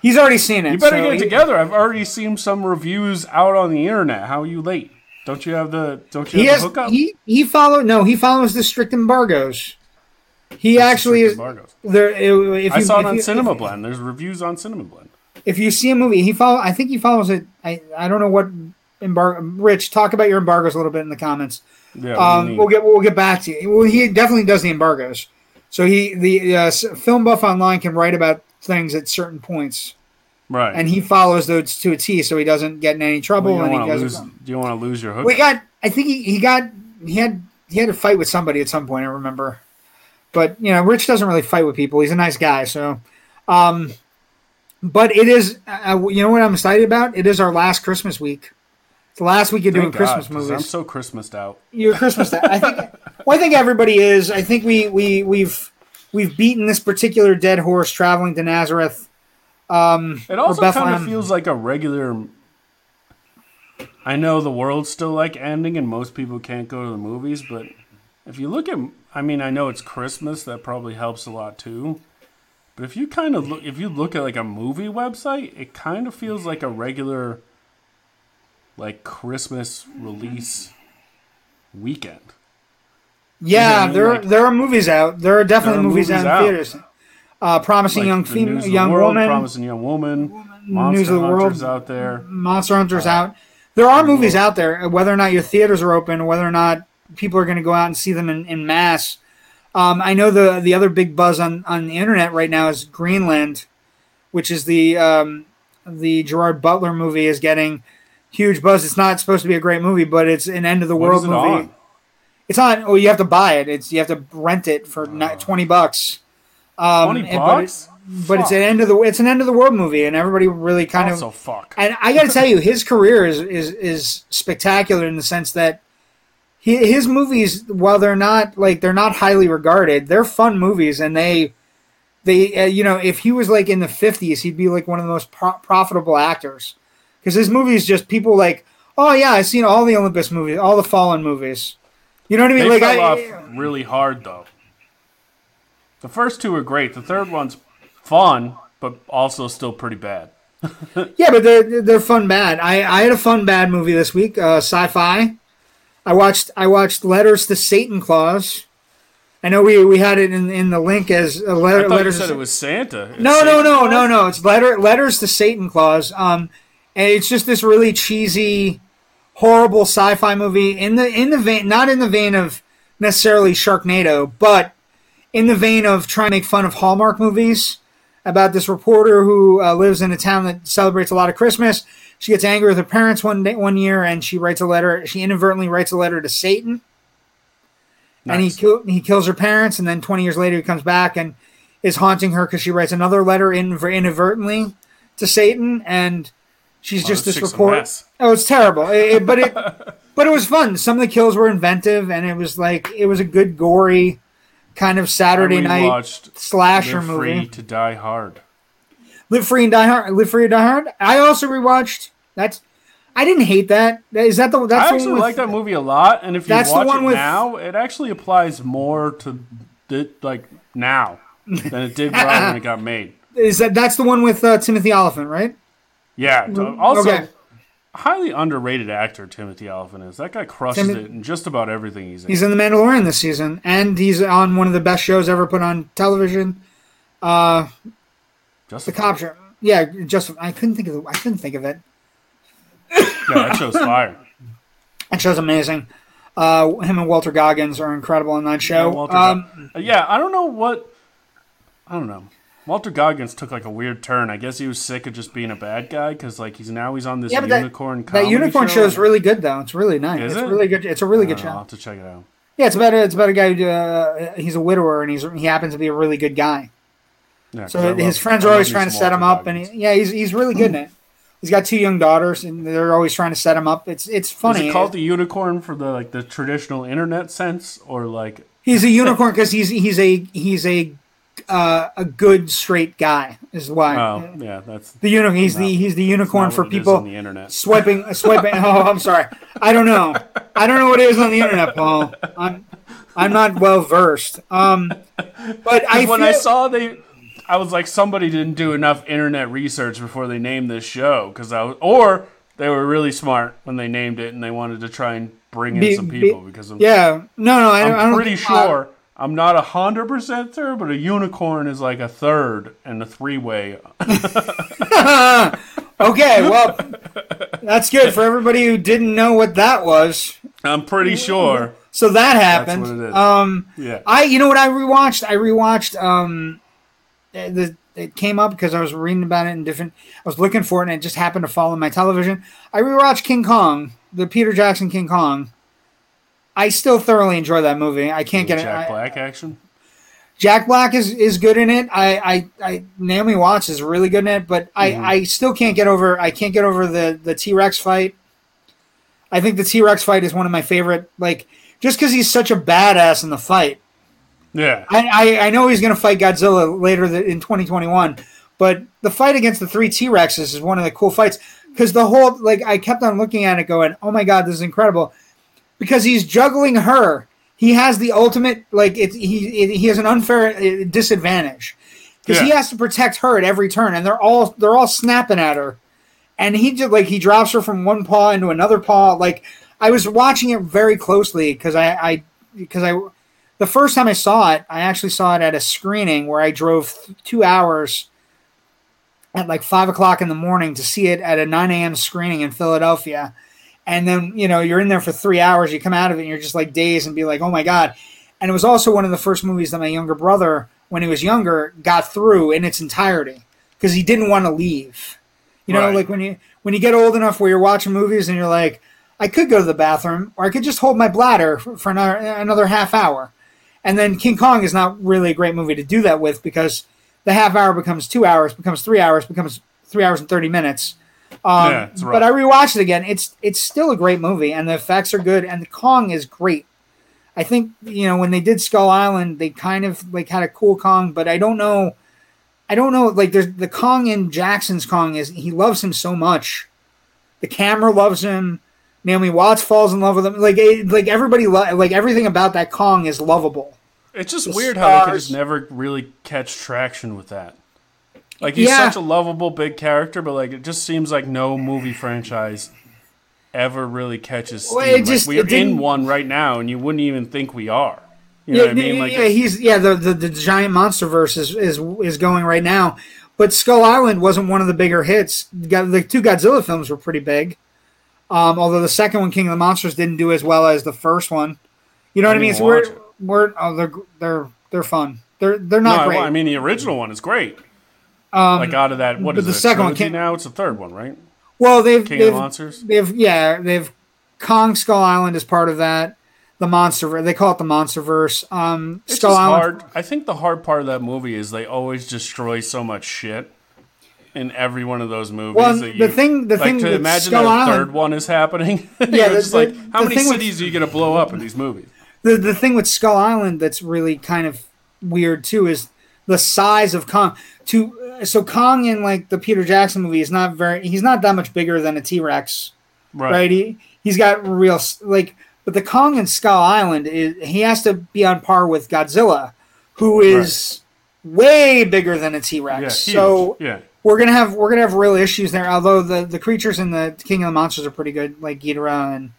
Speaker 1: He's already seen it.
Speaker 2: You better
Speaker 1: so
Speaker 2: get it
Speaker 1: he-
Speaker 2: together. I've already seen some reviews out on the internet. How are you late? Don't you have the Don't you
Speaker 1: He
Speaker 2: have
Speaker 1: has
Speaker 2: the hookup?
Speaker 1: he he follow no he follows the strict embargoes. He
Speaker 2: What's the
Speaker 1: actually is
Speaker 2: embargoes?
Speaker 1: there. If
Speaker 2: I
Speaker 1: you,
Speaker 2: saw it on
Speaker 1: you-
Speaker 2: Cinema
Speaker 1: if-
Speaker 2: Blend. There's reviews on Cinema Blend.
Speaker 1: if you see a movie, he follow. I think he follows it. I I don't know what embargo. Rich, talk about your embargoes a little bit in the comments.
Speaker 2: Yeah, what do you
Speaker 1: Um, we'll get we'll get back to you. Well, he definitely does the embargoes. So he the uh, film buff online can write about things at certain points,
Speaker 2: right.
Speaker 1: and he follows those to a T, so he doesn't get in any trouble.
Speaker 2: Well, you
Speaker 1: and he
Speaker 2: to lose. Do you want to lose your hookup?
Speaker 1: We got. I think he, he got he had he had a fight with somebody at some point. I remember, but you know, Rich doesn't really fight with people. He's a nice guy. So, um, but it is. Uh, you know what I'm excited about? It is our last Christmas week. The last week of doing
Speaker 2: Thank
Speaker 1: Christmas
Speaker 2: God, 'cause
Speaker 1: movies.
Speaker 2: I'm so Christmased out.
Speaker 1: Your Christmas. I think. [laughs] Well, I think everybody is. I think we we we've we've beaten this particular dead horse traveling to Nazareth. Um,
Speaker 2: It also kind of feels like a regular. I know the world's still like ending, and most people can't go to the movies. But if you look at, I mean, I know it's Christmas. That probably helps a lot too. But if you kind of look, if you look at like a movie website, it kind of feels like a regular, like Christmas release weekend.
Speaker 1: Yeah, there
Speaker 2: Like-
Speaker 1: there are movies out. There are definitely
Speaker 2: There are
Speaker 1: movies,
Speaker 2: movies
Speaker 1: out in theaters. Uh, promising
Speaker 2: Like
Speaker 1: young
Speaker 2: the
Speaker 1: young
Speaker 2: World,
Speaker 1: woman,
Speaker 2: promising young woman, Monster
Speaker 1: News of the World.
Speaker 2: Hunters out there.
Speaker 1: Monster Hunter's out. There are movies out there. Whether or not your theaters are open, whether or not people are going to go out and see them in, in mass. Um, I know the the other big buzz on, on the internet right now is Greenland, which is the um, the Gerard Butler movie is getting huge buzz. It's not supposed to be a great movie, but it's an end of the world movie.
Speaker 2: on?
Speaker 1: It's on. Oh, you have to buy it. It's you have to rent it for ni- twenty bucks. Um,
Speaker 2: Twenty
Speaker 1: and-
Speaker 2: bucks.
Speaker 1: But, it, but it's an end of the it's an end of the world movie, and everybody really kind of
Speaker 2: also fuck.
Speaker 1: and I got to tell you, his career is, is is spectacular in the sense that he, his movies, while they're not like they're not highly regarded, they're fun movies, and they they uh, you know if he was like in the fifties, he'd be like one of the most pro- profitable actors because his movies just people like Oh yeah, I've seen all the Olympus movies, all the Fallen movies. You know what I mean?
Speaker 2: They
Speaker 1: like
Speaker 2: fell
Speaker 1: I,
Speaker 2: off really hard though. The first two are great. The third one's fun, but also still pretty bad. [laughs]
Speaker 1: yeah, but they're they're fun bad. I I had a fun bad movie this week. Uh, sci-fi. I watched I watched Letters to Satan Claus. I know we we had it in, in the link as a letter.
Speaker 2: I thought you
Speaker 1: letters
Speaker 2: said
Speaker 1: to,
Speaker 2: it was Santa.
Speaker 1: No, no,
Speaker 2: Santa
Speaker 1: no, no, no. It's letter letters to Satan Claus. Um, and it's just this really cheesy, horrible sci-fi movie in the in the vein, not in the vein of necessarily Sharknado, but in the vein of trying to make fun of Hallmark movies about this reporter who uh, lives in a town that celebrates a lot of Christmas. She gets angry with her parents one day, one year, and she writes a letter. She inadvertently writes a letter to Satan and he kill, he kills her parents, and then 20 years later he comes back and is haunting her because she writes another letter in inadvertently to Satan, and she's just
Speaker 2: this
Speaker 1: this
Speaker 2: chick's a
Speaker 1: report. Oh, it's terrible. It- it- but it [laughs] but it was fun. Some of the kills were inventive, and it was like it was a good gory kind of Saturday night slasher
Speaker 2: Live
Speaker 1: movie.
Speaker 2: Free to Die Hard.
Speaker 1: Live Free and Die Hard. Live Free and Die Hard. I also rewatched. That's. I didn't hate that. Is that the? That's
Speaker 2: I
Speaker 1: the
Speaker 2: actually
Speaker 1: with-
Speaker 2: like that movie a lot, and if you
Speaker 1: That's the
Speaker 2: watch
Speaker 1: one
Speaker 2: it
Speaker 1: with-
Speaker 2: now, it actually applies more to the, like now than it did when it got made. [laughs]
Speaker 1: Is that that's the one with uh, Timothy Olyphant, right?
Speaker 2: Yeah. Also,
Speaker 1: Mm, Okay.
Speaker 2: highly underrated actor Timothy Olyphant is. That guy crushes
Speaker 1: Timi-
Speaker 2: it in just about everything he's in.
Speaker 1: He's in The Mandalorian this season, and he's on one of the best shows ever put on television.
Speaker 2: just
Speaker 1: The Cop Show. Yeah, just I couldn't think of the, I couldn't think of it.
Speaker 2: Yeah, that show's [laughs] fire.
Speaker 1: That show's amazing. Uh, him and Walton Goggins are incredible in that show.
Speaker 2: Walton
Speaker 1: um,
Speaker 2: yeah, I don't know what. I don't know. Walton Goggins took like a weird turn. I guess he was sick of just being a bad guy because like he's now he's on this
Speaker 1: yeah, that,
Speaker 2: unicorn.
Speaker 1: that
Speaker 2: comedy
Speaker 1: unicorn
Speaker 2: show.
Speaker 1: is really good though. It's really nice.
Speaker 2: Is
Speaker 1: it's
Speaker 2: it?
Speaker 1: really good. It's a really good
Speaker 2: Uh, I'll
Speaker 1: show.
Speaker 2: have to check it out.
Speaker 1: Yeah, it's about a, it's about a guy who uh, he's a widower and he's he happens to be a really good guy.
Speaker 2: Yeah,
Speaker 1: So
Speaker 2: love-
Speaker 1: his friends are always trying to set him up, and he, yeah, he's he's really good in it. He's got two young daughters, and they're always trying to set him up. It's it's
Speaker 2: Is
Speaker 1: funny.
Speaker 2: it called the unicorn for the like the traditional internet sense, or like
Speaker 1: He's a unicorn because he's he's a he's a uh, a good straight guy is why
Speaker 2: oh yeah, that's
Speaker 1: the unicorn. He's the he's the unicorn for
Speaker 2: what it is
Speaker 1: people
Speaker 2: on the internet.
Speaker 1: swiping [laughs] swiping. Oh, I'm sorry. I don't know. I don't know what it is on the internet, Paul. I'm I'm not well versed. Um, but I [laughs]
Speaker 2: when
Speaker 1: feel,
Speaker 2: I saw they, I was like, somebody didn't do enough internet research before they named this show because I was, or they were really smart when they named it and they wanted to try and bring in
Speaker 1: Be-
Speaker 2: some
Speaker 1: be-
Speaker 2: people because I'm,
Speaker 1: yeah no no I, don't- I
Speaker 2: I'm
Speaker 1: don't
Speaker 2: pretty sure. I'm not a hundred percent sure, but a unicorn is like a third and a three way. [laughs]
Speaker 1: Okay, well, that's good for everybody who didn't know what that was.
Speaker 2: I'm pretty sure.
Speaker 1: So that happened.
Speaker 2: what it is.
Speaker 1: Um,
Speaker 2: Yeah.
Speaker 1: I, you know what I rewatched? I rewatched. Um, the it came up because I was reading about it in different. I was looking for it, and it just happened to fall on my television. I rewatched King Kong, the Peter Jackson King Kong. I still thoroughly enjoy that movie. I can't get it.
Speaker 2: Jack
Speaker 1: I-
Speaker 2: Black action.
Speaker 1: Jack Black is, is good in it. I, I, I Naomi Watts is really good in it, but I,
Speaker 2: Mm-hmm.
Speaker 1: I still can't get over I can't get over the the T Rex fight. I think the T Rex fight is one of my favorite. Like just because he's such a badass in the fight.
Speaker 2: Yeah.
Speaker 1: I, I, I know he's going to fight Godzilla later in 2021, but the fight against the three T Rexes is one of the cool fights because the whole like I kept on looking at it going, oh my god, this is incredible because he's juggling her. He has the ultimate like it, he it, he has an unfair uh, disadvantage because he has to protect her at every turn, and they're all they're all snapping at her, and he just like he drops her from one paw into another paw. Like I was watching it very closely because I I because I the first time I saw it, I actually saw it at a screening where I drove th- two hours at like five o'clock in the morning to see it at a 9 a.m. screening in Philadelphia. And then, you know, you're in there for three hours, you come out of it and you're just like dazed and be like, oh my God. And it was also one of the first movies that my younger brother, when he was younger, got through in its entirety because he didn't want to leave. You know,
Speaker 2: Right.
Speaker 1: like when you when you get old enough where you're watching movies and you're like, I could go to the bathroom or I could just hold my bladder for, for another another half hour. And then King Kong is not really a great movie to do that with because the half hour becomes two hours, becomes three hours, becomes three hours and thirty minutes. Um,
Speaker 2: Yeah, it's rough.
Speaker 1: but I rewatched it again. It's it's still a great movie, and the effects are good, and the Kong is great. I think you know when they did Skull Island, they kind of like had a cool Kong, but I don't know. I don't know. Like there's the Kong in Jackson's Kong is he loves him so much. The camera loves him. Naomi Watts falls in love with him. Like it, like everybody lo- like everything about that Kong is lovable.
Speaker 2: It's just
Speaker 1: The
Speaker 2: weird how they could just never really catch traction with that. Like he's
Speaker 1: Yeah.
Speaker 2: such a lovable big character, but like it just seems like no movie franchise ever really catches steam.
Speaker 1: Well,
Speaker 2: Like,
Speaker 1: just-
Speaker 2: we're in one right now, and you wouldn't even think we are. You know
Speaker 1: yeah,
Speaker 2: what I mean?
Speaker 1: yeah,
Speaker 2: Like
Speaker 1: yeah, he's yeah the, the the giant monster verse is, is is going right now. But Skull Island wasn't one of the bigger hits. The two Godzilla films were pretty big. Um, although the second one, King of the Monsters, didn't do as well as the first one. You know
Speaker 2: I
Speaker 1: what I mean? So we're,
Speaker 2: it.
Speaker 1: we're oh they're they're they're fun. They're they're
Speaker 2: no,
Speaker 1: not
Speaker 2: I,
Speaker 1: great.
Speaker 2: I mean the original one is great.
Speaker 1: Um,
Speaker 2: Like out of that, what
Speaker 1: but the
Speaker 2: it?
Speaker 1: second one Came,
Speaker 2: now? It's the third one, right?
Speaker 1: well, they've
Speaker 2: King
Speaker 1: they've,
Speaker 2: of Monsters.
Speaker 1: they've yeah they've Kong Skull Island is part of that. The monster they call it the MonsterVerse. Um,
Speaker 2: It's
Speaker 1: Skull
Speaker 2: just
Speaker 1: Island.
Speaker 2: hard. I think the hard part of that movie is they always destroy so much shit in every one of those movies.
Speaker 1: Well,
Speaker 2: that
Speaker 1: the thing- the
Speaker 2: like,
Speaker 1: thing
Speaker 2: to imagine that a
Speaker 1: Island-
Speaker 2: third one is happening. [laughs]
Speaker 1: Yeah,
Speaker 2: it's like how many
Speaker 1: thing with-
Speaker 2: cities are you gonna blow up in these movies?
Speaker 1: the the thing with Skull Island that's really kind of weird too is the size of Kong. To so Kong in like the Peter Jackson movie is not very. He's not that much bigger than a T Rex,
Speaker 2: Right.
Speaker 1: right? He he's got real like. But the Kong in Skull Island is he has to be on par with Godzilla, who is way bigger than a T Rex.
Speaker 2: huge.
Speaker 1: so
Speaker 2: yeah.
Speaker 1: we're gonna have we're gonna have real issues there. Although the the creatures in the King of the Monsters are pretty good, like Ghidorah and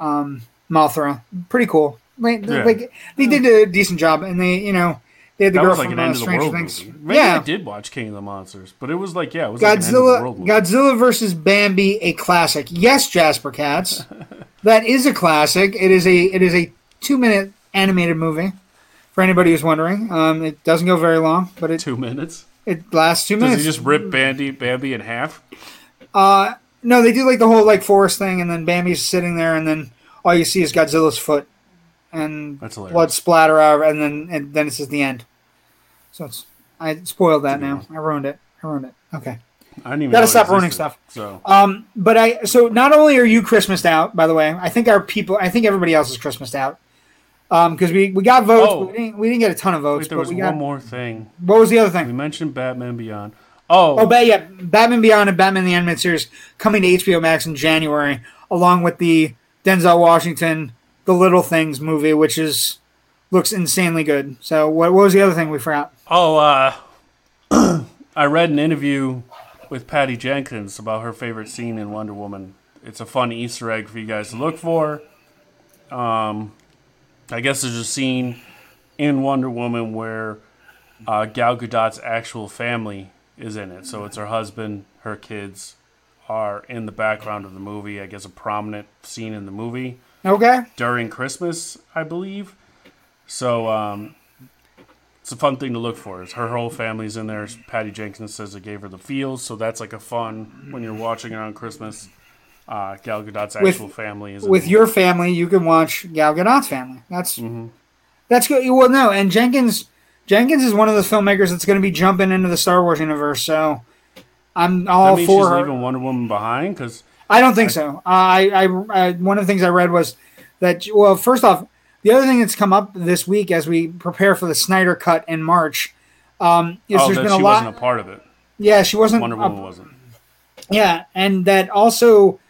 Speaker 1: um, Mothra, pretty cool. Like,
Speaker 2: Yeah.
Speaker 1: like they did a decent job, and they you know they had the
Speaker 2: That
Speaker 1: girl
Speaker 2: was like
Speaker 1: from
Speaker 2: an
Speaker 1: uh,
Speaker 2: end of the
Speaker 1: Stranger
Speaker 2: world
Speaker 1: Things.
Speaker 2: movie. yeah, I did watch King of the Monsters, but it was like yeah, it was like an end of the
Speaker 1: Godzilla
Speaker 2: world.
Speaker 1: Godzilla versus Bambi, a classic. Yes, Jasper Katz, [laughs] that is a classic. It is a it is a two minute animated movie. For anybody who's wondering, um, it doesn't go very long, but it
Speaker 2: Two minutes.
Speaker 1: it lasts two minutes.
Speaker 2: Does he just rip Bambi Bambi in half?
Speaker 1: Uh, no, they do like the whole like forest thing, and then Bambi's sitting there, and then all you see is Godzilla's foot, and
Speaker 2: That's
Speaker 1: blood splatter out, and then and then it's just the end. So it's I spoiled that now. I ruined it. I ruined it. Okay.
Speaker 2: I didn't even
Speaker 1: Gotta stop ruining stuff.
Speaker 2: So
Speaker 1: Um, but I so not only are you Christmased out, by the way, I think our people, I think everybody else is Christmased out. Um, because we, we got votes,
Speaker 2: Oh.
Speaker 1: but we didn't, we didn't get a ton of votes.
Speaker 2: wait, there
Speaker 1: but
Speaker 2: was one
Speaker 1: got,
Speaker 2: more thing.
Speaker 1: What was the other thing?
Speaker 2: We mentioned Batman Beyond. Oh,
Speaker 1: Oh, but yeah, Batman Beyond and Batman the Animated Series coming to HBO Max in January, along with the Denzel Washington The Little Things movie, which is looks insanely good. So what, what was the other thing we forgot?
Speaker 2: Oh, uh, [clears throat] I read an interview with Patty Jenkins about her favorite scene in Wonder Woman. It's a fun Easter egg for you guys to look for. Um, I guess there's a scene in Wonder Woman where uh, Gal Gadot's actual family is in it. So it's her husband, her kids are in the background of the movie. I guess a prominent scene in the movie
Speaker 1: Okay,
Speaker 2: during Christmas, I believe. So um, it's a fun thing to look for. Is her whole family's in there. Patty Jenkins says it gave her the feels, so that's like a fun when you're watching it on Christmas. Uh, Gal Gadot's
Speaker 1: With-
Speaker 2: actual family is
Speaker 1: with your family, you can watch Gal Gadot's family. That's
Speaker 2: Mm-hmm.
Speaker 1: that's good. Well, no, and Jenkins Jenkins is one of the filmmakers that's going to be jumping into the Star Wars universe. So I'm
Speaker 2: That
Speaker 1: all
Speaker 2: means
Speaker 1: for
Speaker 2: she's
Speaker 1: her.
Speaker 2: leaving Wonder Woman behind because
Speaker 1: I don't think so. I, I, I, one of the things I read was that. Well, first off, the other thing that's come up this week as we prepare for the Snyder cut in March um, is
Speaker 2: oh,
Speaker 1: there's been a
Speaker 2: she
Speaker 1: lot.
Speaker 2: wasn't a part of it.
Speaker 1: yeah, she wasn't.
Speaker 2: Wonder
Speaker 1: a-
Speaker 2: Woman wasn't.
Speaker 1: yeah, and that also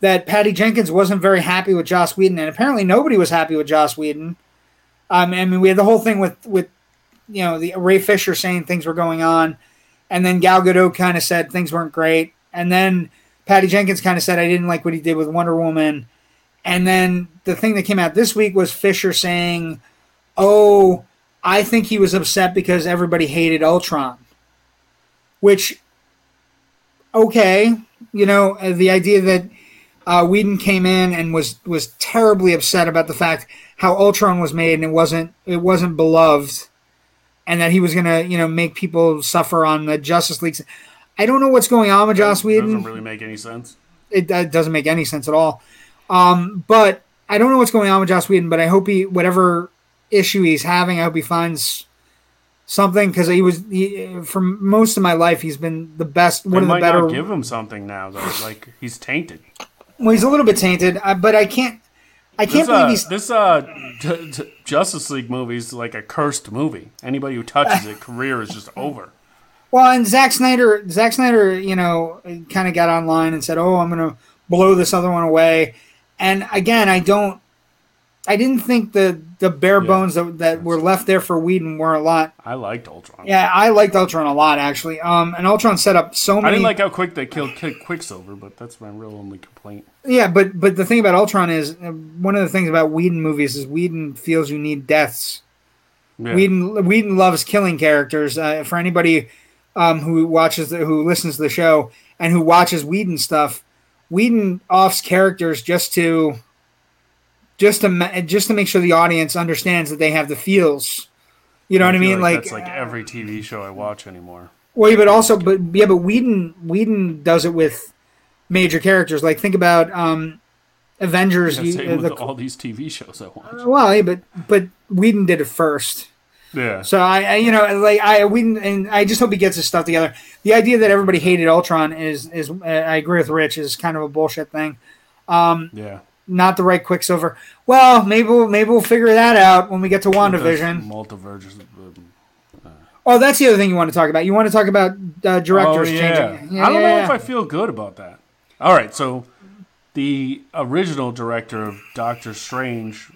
Speaker 1: that Patty Jenkins wasn't very happy with Joss Whedon, and apparently nobody was happy with Joss Whedon. Um, I mean, we had the whole thing with with you know the Ray Fisher saying things were going on, and then Gal Gadot kind of said things weren't great, and then Patty Jenkins kind of said I didn't like what he did with Wonder Woman, and then the thing that came out this week was Fisher saying, "Oh, I think he was upset because everybody hated Ultron," which okay, you know, uh, the idea that uh, Whedon came in and was was terribly upset about the fact how Ultron was made and it wasn't it wasn't beloved, and that he was gonna you know make people suffer on the Justice League. I don't know what's going on with Joss Whedon It
Speaker 2: Doesn't really make any sense.
Speaker 1: it, that doesn't make any sense at all. Um, but I don't know what's going on with Joss Whedon, but I hope he, whatever issue he's having, I hope he finds something because he was, he, for most of my life, he's been the best,
Speaker 2: They
Speaker 1: one of the
Speaker 2: might
Speaker 1: better.
Speaker 2: not give him something now though. [sighs] Like he's tainted.
Speaker 1: well, he's a little bit tainted, uh, but I can't, I can't
Speaker 2: This,
Speaker 1: believe
Speaker 2: uh,
Speaker 1: he's.
Speaker 2: this uh, J- J- Justice League movie is like a cursed movie. Anybody who touches it, [laughs] career is just over.
Speaker 1: Well, and Zack Snyder, Zack Snyder, you know, kind of got online and said, "Oh, I'm going to blow this other one away," and again, I don't. I didn't think the the bare bones that, that were left there for Whedon were a lot.
Speaker 2: I liked Ultron.
Speaker 1: Yeah, I liked Ultron a lot actually. Um, and Ultron set up so many.
Speaker 2: I didn't like how quick they killed Kick- Quicksilver, but that's my real only complaint.
Speaker 1: Yeah, but but the thing about Ultron is uh, one of the things about Whedon movies is Whedon feels you need deaths.
Speaker 2: Yeah.
Speaker 1: Whedon Whedon loves killing characters. Uh, for anybody um, who watches the, who listens to the show and who watches Whedon stuff, Whedon offs characters just to just to just to make sure the audience understands that they have the feels. You know what I mean? Like,
Speaker 2: that's like every TV show I watch anymore.
Speaker 1: well, yeah, but also, but yeah, but Whedon Whedon does it with major characters. Like think about um, Avengers.
Speaker 2: Yeah,
Speaker 1: you- uh,
Speaker 2: with
Speaker 1: the-
Speaker 2: all these TV shows I watch.
Speaker 1: well, yeah, but but Whedon did it first.
Speaker 2: Yeah.
Speaker 1: So I, I, you know, like I, we, and I just hope he gets his stuff together. The idea that everybody hated Ultron is, is, uh, I agree with Rich, is kind of a bullshit thing.
Speaker 2: Um, Yeah.
Speaker 1: Not the right Quicksilver. Well, maybe we'll, maybe we'll figure that out when we get to WandaVision.
Speaker 2: Multiverse.
Speaker 1: Oh, that's the other thing you want to talk about. You want to talk about uh,
Speaker 2: Oh,
Speaker 1: directors
Speaker 2: yeah.
Speaker 1: changing.
Speaker 2: I don't
Speaker 1: yeah,
Speaker 2: know
Speaker 1: yeah.
Speaker 2: if I feel good about that. All right, so the original director of Doctor Strange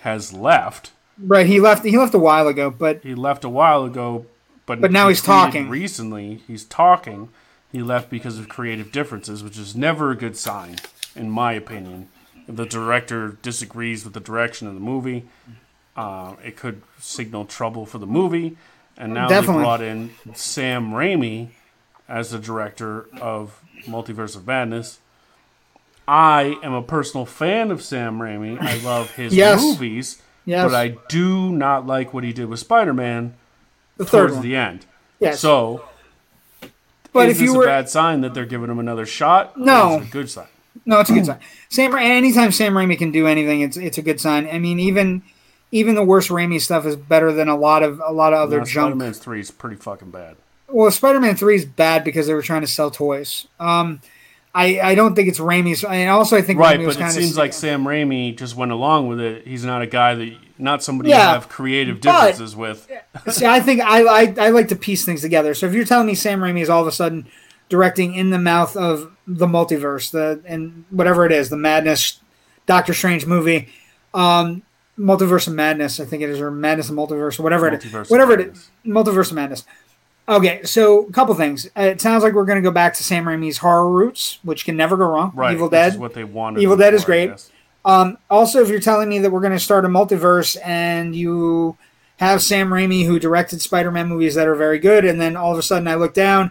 Speaker 2: has left.
Speaker 1: Right. He left. He left a while ago, but
Speaker 2: He left a while ago, but
Speaker 1: But now he's talking.
Speaker 2: Recently, he's talking. He left because of creative differences, which is never a good sign, in my opinion. If the director disagrees with the direction of the movie, uh, it could signal trouble for the movie. And now
Speaker 1: Definitely.
Speaker 2: they brought in Sam Raimi as the director of Multiverse of Madness. I am a personal fan of Sam Raimi. I love his
Speaker 1: Yes.
Speaker 2: movies,
Speaker 1: yes,
Speaker 2: but I do not like what he did with Spider-Man
Speaker 1: the third
Speaker 2: towards
Speaker 1: one.
Speaker 2: the end.
Speaker 1: yes,
Speaker 2: So,
Speaker 1: but
Speaker 2: is
Speaker 1: if you
Speaker 2: this
Speaker 1: were
Speaker 2: a bad sign that they're giving him another shot?
Speaker 1: No.
Speaker 2: a good sign.
Speaker 1: No, it's a good sign. Sam, Ra- anytime Sam Raimi can do anything, it's it's a good sign. I mean, even even the worst Raimi stuff is better than a lot of a lot of other
Speaker 2: No,
Speaker 1: junk.
Speaker 2: Spider-Man Three is pretty fucking bad.
Speaker 1: Well, Spider Man Three is bad because they were trying to sell toys. Um, I I don't think it's Raimi's. And also, I think
Speaker 2: Right,
Speaker 1: Raimi was
Speaker 2: but it seems
Speaker 1: of
Speaker 2: like Sam Raimi just went along with it. He's not a guy that, not somebody
Speaker 1: Yeah,
Speaker 2: you have creative
Speaker 1: but-
Speaker 2: differences with. [laughs]
Speaker 1: See, I think I, I I like to piece things together. So if you're telling me Sam Raimi is all of a sudden directing in the mouth of the multiverse, the and whatever it is, the Madness, Doctor Strange movie, um, Multiverse of Madness, I think it is, or Madness and Multiverse, or whatever it
Speaker 2: Multiverse of
Speaker 1: is, whatever it
Speaker 2: Madness.
Speaker 1: is, Multiverse of Madness. Okay, so a couple things. Uh, it sounds like we're going to go back to Sam Raimi's horror roots, which can never go wrong.
Speaker 2: Right,
Speaker 1: Evil
Speaker 2: which is
Speaker 1: Dead.
Speaker 2: what they wanted.
Speaker 1: Evil Dead is
Speaker 2: for,
Speaker 1: great. Um, also, if you're telling me that we're going to start a multiverse and you have Sam Raimi who directed Spider-Man movies that are very good, and then all of a sudden I look down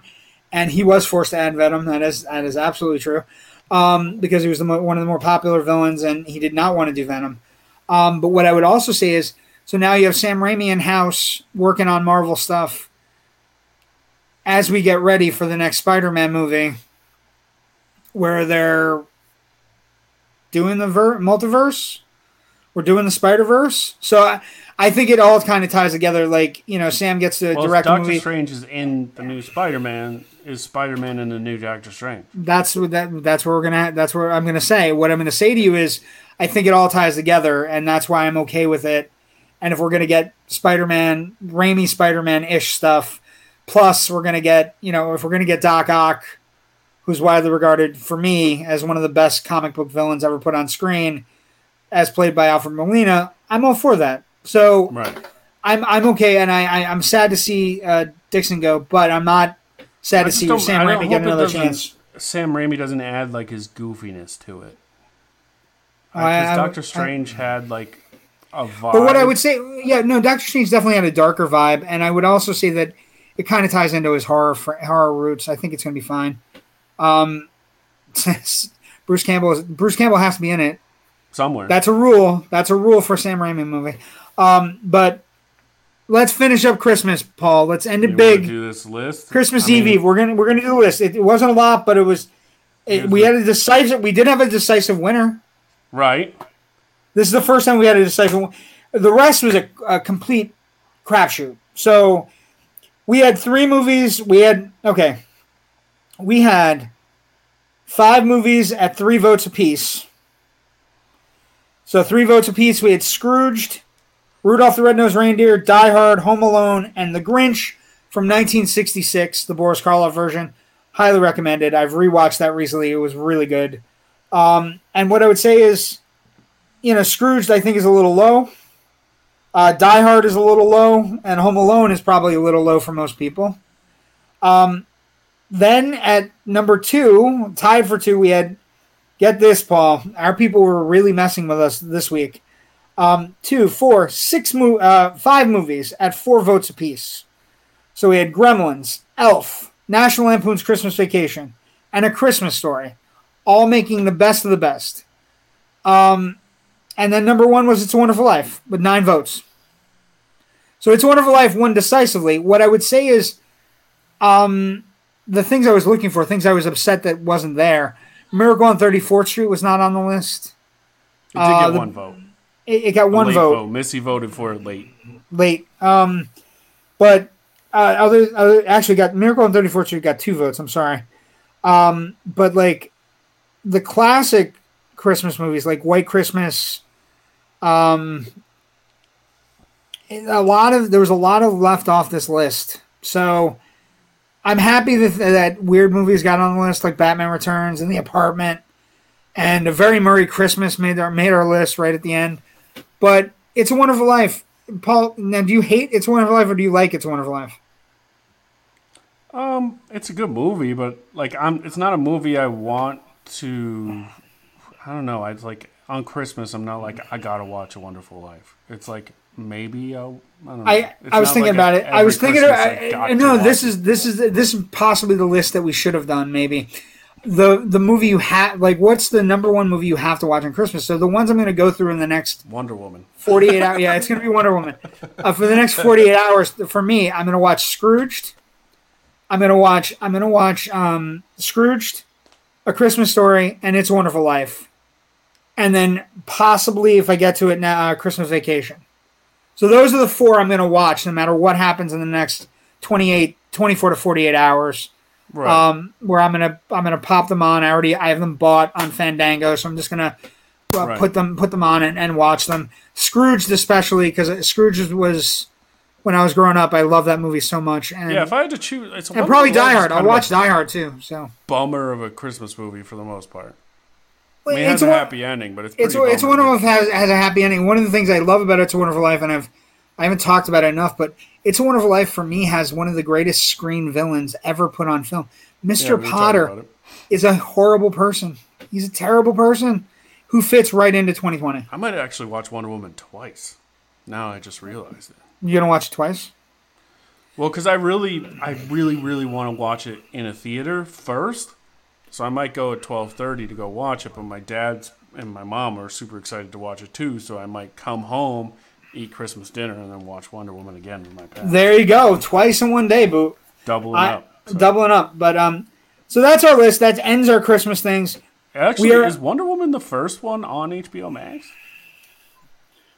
Speaker 1: and he was forced to add Venom. That is that is absolutely true um, because he was the mo- one of the more popular villains and he did not want to do Venom. Um, but what I would also say is, so now you have Sam Raimi in house working on Marvel stuff. As we get ready for the next Spider-Man movie, where they're doing the ver- multiverse. We're doing the Spider Verse. So I, I think it all kind of ties together. Like you know, Sam gets to
Speaker 2: Well,
Speaker 1: direct
Speaker 2: Doctor
Speaker 1: movie.
Speaker 2: Strange is in the new Spider-Man. Is Spider-Man in the new Doctor Strange?
Speaker 1: That's what that. That's where we're gonna. That's where I'm gonna say. What I'm gonna say to you is, I think it all ties together, and that's why I'm okay with it. And if we're gonna get Spider-Man, Raimi Spider-Man ish stuff, plus we're gonna get you know if we're gonna get Doc Ock, who's widely regarded for me as one of the best comic book villains ever put on screen, as played by Alfred Molina, I'm all for that. So
Speaker 2: Right.
Speaker 1: I'm I'm okay, and I, I I'm sad to see uh, Derrickson go, but I'm not sad
Speaker 2: I
Speaker 1: to see Sam
Speaker 2: I
Speaker 1: Raimi get another
Speaker 2: doesn't-
Speaker 1: chance.
Speaker 2: Sam Raimi doesn't add like his goofiness to it.
Speaker 1: Oh, I-
Speaker 2: Because
Speaker 1: I-
Speaker 2: Doctor
Speaker 1: I-
Speaker 2: Strange had like a vibe.
Speaker 1: But what I would say, yeah, no, Doctor Strange definitely had a darker vibe, and I would also say that it kind of ties into his horror fr- horror roots. I think it's going to be fine. Um, [laughs] Bruce Campbell is, Bruce Campbell has to be in it.
Speaker 2: somewhere.
Speaker 1: That's a rule. That's a rule for a Sam Raimi movie. Um, but let's finish up Christmas, Paul. Let's end it
Speaker 2: wanna
Speaker 1: big.
Speaker 2: Do this list.
Speaker 1: Christmas
Speaker 2: I mean,
Speaker 1: Eve Eve. We're gonna we're gonna do a list. It, it wasn't a lot, but it was. It, we
Speaker 2: the-
Speaker 1: had a decisive. We did have a decisive winner.
Speaker 2: Right.
Speaker 1: This is the first time we had a decisive. The rest was a, a complete crapshoot. So we had three movies. We had okay. We had five movies at three votes apiece. So three votes apiece. We had Scrooged, Rudolph the Red-Nosed Reindeer, Die Hard, Home Alone, and The Grinch from 1966, the Boris Karloff version. Highly recommended. I've rewatched that recently. It was really good. Um, and what I would say is, you know, Scrooged I think is a little low. Uh, Die Hard is a little low, and Home Alone is probably a little low for most people. Um, then at number two, tied for two, we had get this, Paul. Our people were really messing with us this week. Um, two, four, six, mo- uh, five movies at four votes apiece. So we had Gremlins, Elf, National Lampoon's Christmas Vacation, and A Christmas Story, all making the best of the best. Um, and then number one was It's a Wonderful Life with nine votes. So It's a Wonderful Life won decisively. What I would say is, um, the things I was looking for, things I was upset that wasn't there. Miracle on 34th Street was not on the list.
Speaker 2: It did
Speaker 1: Uh,
Speaker 2: get
Speaker 1: the-
Speaker 2: one vote.
Speaker 1: It, it got
Speaker 2: A
Speaker 1: one
Speaker 2: late
Speaker 1: vote.
Speaker 2: Missy voted for it late.
Speaker 1: late. Um, but uh, other, other actually got Miracle on 34th Street got two votes. I'm sorry. Um, but like the classic Christmas movies, like White Christmas, um, a lot of there was a lot of left off this list. So I'm happy that that weird movies got on the list, like Batman Returns and The Apartment, and a Very Merry Christmas made our made our list right at the end. But It's a Wonderful Life. Paul, now do you hate It's a Wonderful Life or do you like It's a Wonderful Life?
Speaker 2: Um, it's a good movie, but like I'm, it's not a movie I want to. I don't know. I'd like on Christmas. I'm not like I gotta watch A Wonderful Life. It's like maybe I'll. I don't know.
Speaker 1: I, I was thinking
Speaker 2: like
Speaker 1: about
Speaker 2: a-
Speaker 1: it. I was thinking.
Speaker 2: Christmas
Speaker 1: I, I, no, this is this is this is possibly the list that we should have done. Maybe the the movie you have like what's the number one movie you have to watch on Christmas? So the ones I'm going to go through in the next
Speaker 2: Wonder Woman.
Speaker 1: 48 hours. Yeah, it's going to be Wonder Woman. Uh, for the next 48 hours, for me, I'm going to watch Scrooged. I'm going to watch. I'm going to watch um, Scrooged, A Christmas Story, and It's a Wonderful Life, and then possibly, if I get to it now, uh, Christmas Vacation. So those are the four I'm going to watch, no matter what happens in the next 28, 24 to 48 hours.
Speaker 2: Right.
Speaker 1: Um, where I'm gonna I'm gonna pop them on. I already I have them bought on Fandango, so I'm just gonna uh,
Speaker 2: Right.
Speaker 1: put them put them on and, and watch them. Scrooged especially because Scrooge was when I was growing up. I love that movie so much, and
Speaker 2: yeah, if I had to choose, it's
Speaker 1: and probably Die Hard. I'll watch Die Hard too. So
Speaker 2: bummer of a Christmas movie for the most part. I mean, it
Speaker 1: it's
Speaker 2: has a
Speaker 1: one-
Speaker 2: happy ending, but it's
Speaker 1: it's it's one of them has has a happy ending. One of the things I love about It's a Wonderful Life, and I've I haven't talked about it enough, but It's a Wonderful Life for me has one of the greatest screen villains ever put on film. Mr.
Speaker 2: talking
Speaker 1: Potter is a horrible person. He's a terrible person who fits right into 2020.
Speaker 2: I might actually watch Wonder Woman twice. Now I just realized it.
Speaker 1: You gonna watch it twice?
Speaker 2: Well, because I really, I really, really want to watch it in a theater first. So I might go at twelve thirty to go watch it. But my dad's and my mom are super excited to watch it too. So I might come home, eat Christmas dinner, and then watch Wonder Woman again with my parents.
Speaker 1: There you go, twice in one day, boo.
Speaker 2: Doubling
Speaker 1: I,
Speaker 2: up. So-
Speaker 1: Doubling up, but um, so that's our list. That ends our Christmas things.
Speaker 2: Actually,
Speaker 1: are-
Speaker 2: is Wonder Woman the first one on HBO Max?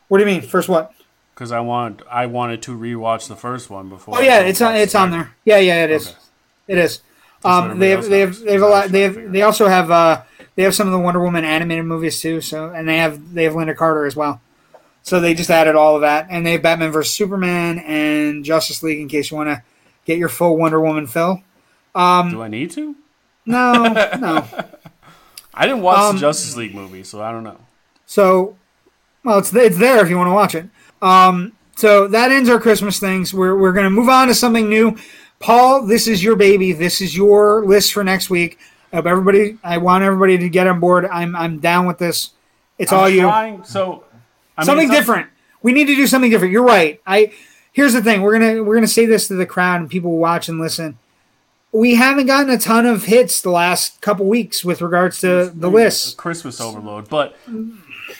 Speaker 1: What do you mean? First what?
Speaker 2: Because I want, I wanted to rewatch the first one before.
Speaker 1: Oh yeah, it's on. It's on there. Yeah, yeah, it is.
Speaker 2: Okay.
Speaker 1: It is. Um, they have they have they have a lot. They have they also have uh they have some of the Wonder Woman animated movies too. So and they have they have Lynda Carter as well. So they just added all of that, and they have Batman vs Superman and Justice League in case you want to get your full Wonder Woman fill. Um,
Speaker 2: Do I need to?
Speaker 1: No, [laughs] no.
Speaker 2: I didn't watch
Speaker 1: Um,
Speaker 2: the Justice League movie, so I don't know.
Speaker 1: So, well, it's it's there if you want to watch it. Um, so that ends our Christmas things. We're we're gonna move on to something new. Paul, this is your baby. This is your list for next week. I hope everybody. I want everybody to get on board. I'm I'm down with this. It's all
Speaker 2: I'm
Speaker 1: you.
Speaker 2: trying- so I mean,
Speaker 1: something
Speaker 2: not-
Speaker 1: different. We need to do something different. You're right. I here's the thing. We're gonna we're gonna say this to the crowd and people watch and listen. We haven't gotten a ton of hits the last couple weeks with regards to the list.
Speaker 2: Christmas overload, but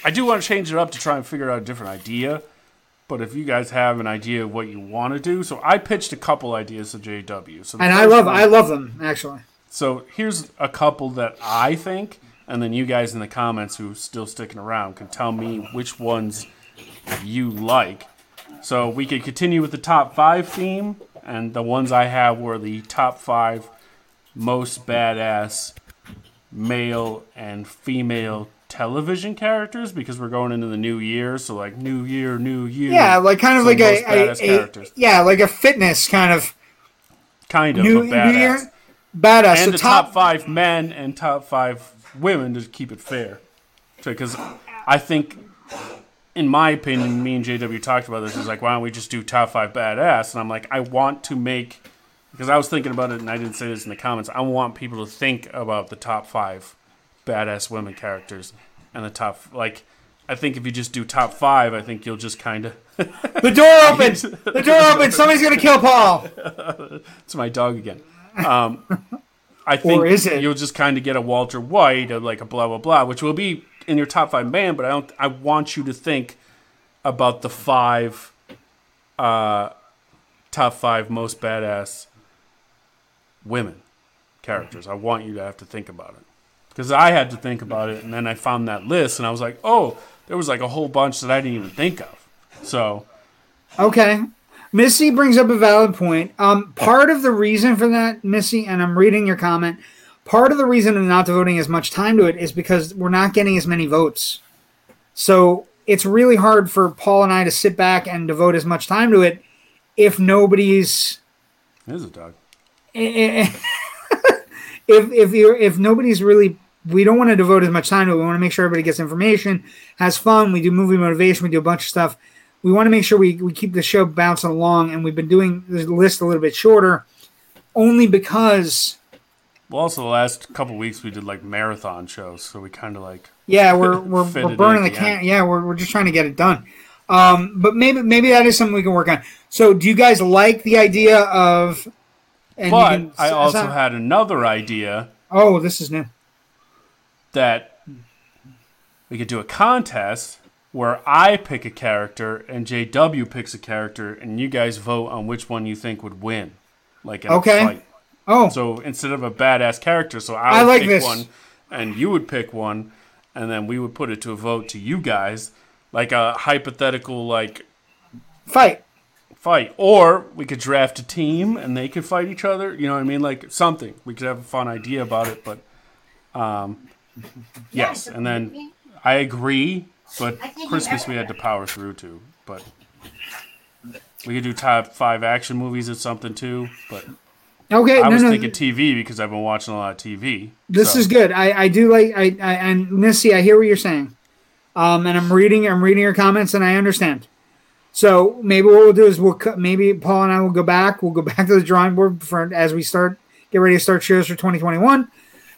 Speaker 2: I do want to change it up to try and figure out a different idea. But if you guys have an idea of what you want to do, so I pitched a couple ideas to JW. So
Speaker 1: And I love
Speaker 2: one-
Speaker 1: I love them actually.
Speaker 2: So here's a couple that I think, and then you guys in the comments who are still sticking around can tell me which ones you like. So we could continue with the top five theme, and the ones I have were the top five most badass male and female television characters because we're going into the new year. So like new year, new year.
Speaker 1: Yeah, like kind of like a, a, a yeah, like a fitness kind of
Speaker 2: kind of
Speaker 1: new, new year badass.
Speaker 2: and
Speaker 1: so
Speaker 2: the
Speaker 1: top,
Speaker 2: top five men and top five women to keep it fair. Because I think, in my opinion, me and JW talked about this. Is like, why don't we just do top five badass? And I'm like, I want to make because I was thinking about it and I didn't say this in the comments. I want people to think about the top five badass women characters and the top like. I think if you just do top five, I think you'll just kind of. [laughs]
Speaker 1: The door [laughs] opens. the door opens. Somebody's gonna kill Paul. [laughs]
Speaker 2: it's my dog again. Um, I think
Speaker 1: Or is it?
Speaker 2: you'll just kind of get a Walter White or like a blah blah blah, which will be in your top five man. But I don't. I want you to think about the five, uh, top five most badass women characters. I want you to have to think about it because I had to think about it, and then I found that list, and I was like, oh, there was like a whole bunch that I didn't even think of. So
Speaker 1: Okay. Missy brings up a valid point. Um, part of the reason for that, Missy, and I'm reading your comment. Part of the reason of not devoting as much time to it is because we're not getting as many votes. So it's really hard for Paul and I to sit back and devote as much time to it if nobody's
Speaker 2: there's a dog. [laughs]
Speaker 1: if if you're if nobody's really we don't want to devote as much time to it. We want to make sure everybody gets information, has fun. We do movie motivation. We do a bunch of stuff. We want to make sure we, we keep the show bouncing along, and we've been doing the list a little bit shorter, only because
Speaker 2: Well, also the last couple weeks we did like marathon shows, so we kind of like
Speaker 1: yeah we're [laughs] we're, we're burning the can. Yeah, we're, we're just trying to get it done. Um, but maybe maybe that is something we can work on. So, do you guys like the idea of? And
Speaker 2: But
Speaker 1: can-
Speaker 2: I also had another idea
Speaker 1: Oh, this is new.
Speaker 2: That we could do a contest where I pick a character and JW picks a character, and you guys vote on which one you think would win. Like in
Speaker 1: Okay.
Speaker 2: a fight.
Speaker 1: Oh,
Speaker 2: So instead of a badass character, so I
Speaker 1: I
Speaker 2: would
Speaker 1: like
Speaker 2: pick
Speaker 1: this.
Speaker 2: one, and you would pick one, and then we would put it to a vote to you guys, like a hypothetical like
Speaker 1: fight.
Speaker 2: fight, or we could draft a team and they could fight each other. You know what I mean? Like something. We could have a fun idea about it, but um, yes. And then I agree, but Christmas we had to power through to. But we could do top five action movies or something too. But
Speaker 1: Okay,
Speaker 2: I
Speaker 1: no,
Speaker 2: was
Speaker 1: no.
Speaker 2: thinking TV because I've been watching a lot of TV.
Speaker 1: This
Speaker 2: so-
Speaker 1: is good. I, I do like I, I and Missy, I hear what you're saying. Um, and I'm reading I'm reading your comments and I understand. So maybe what we'll do is we'll cut, maybe Paul and I will go back. We'll go [laughs] back to the drawing board for as we start get ready to start shows for 2021.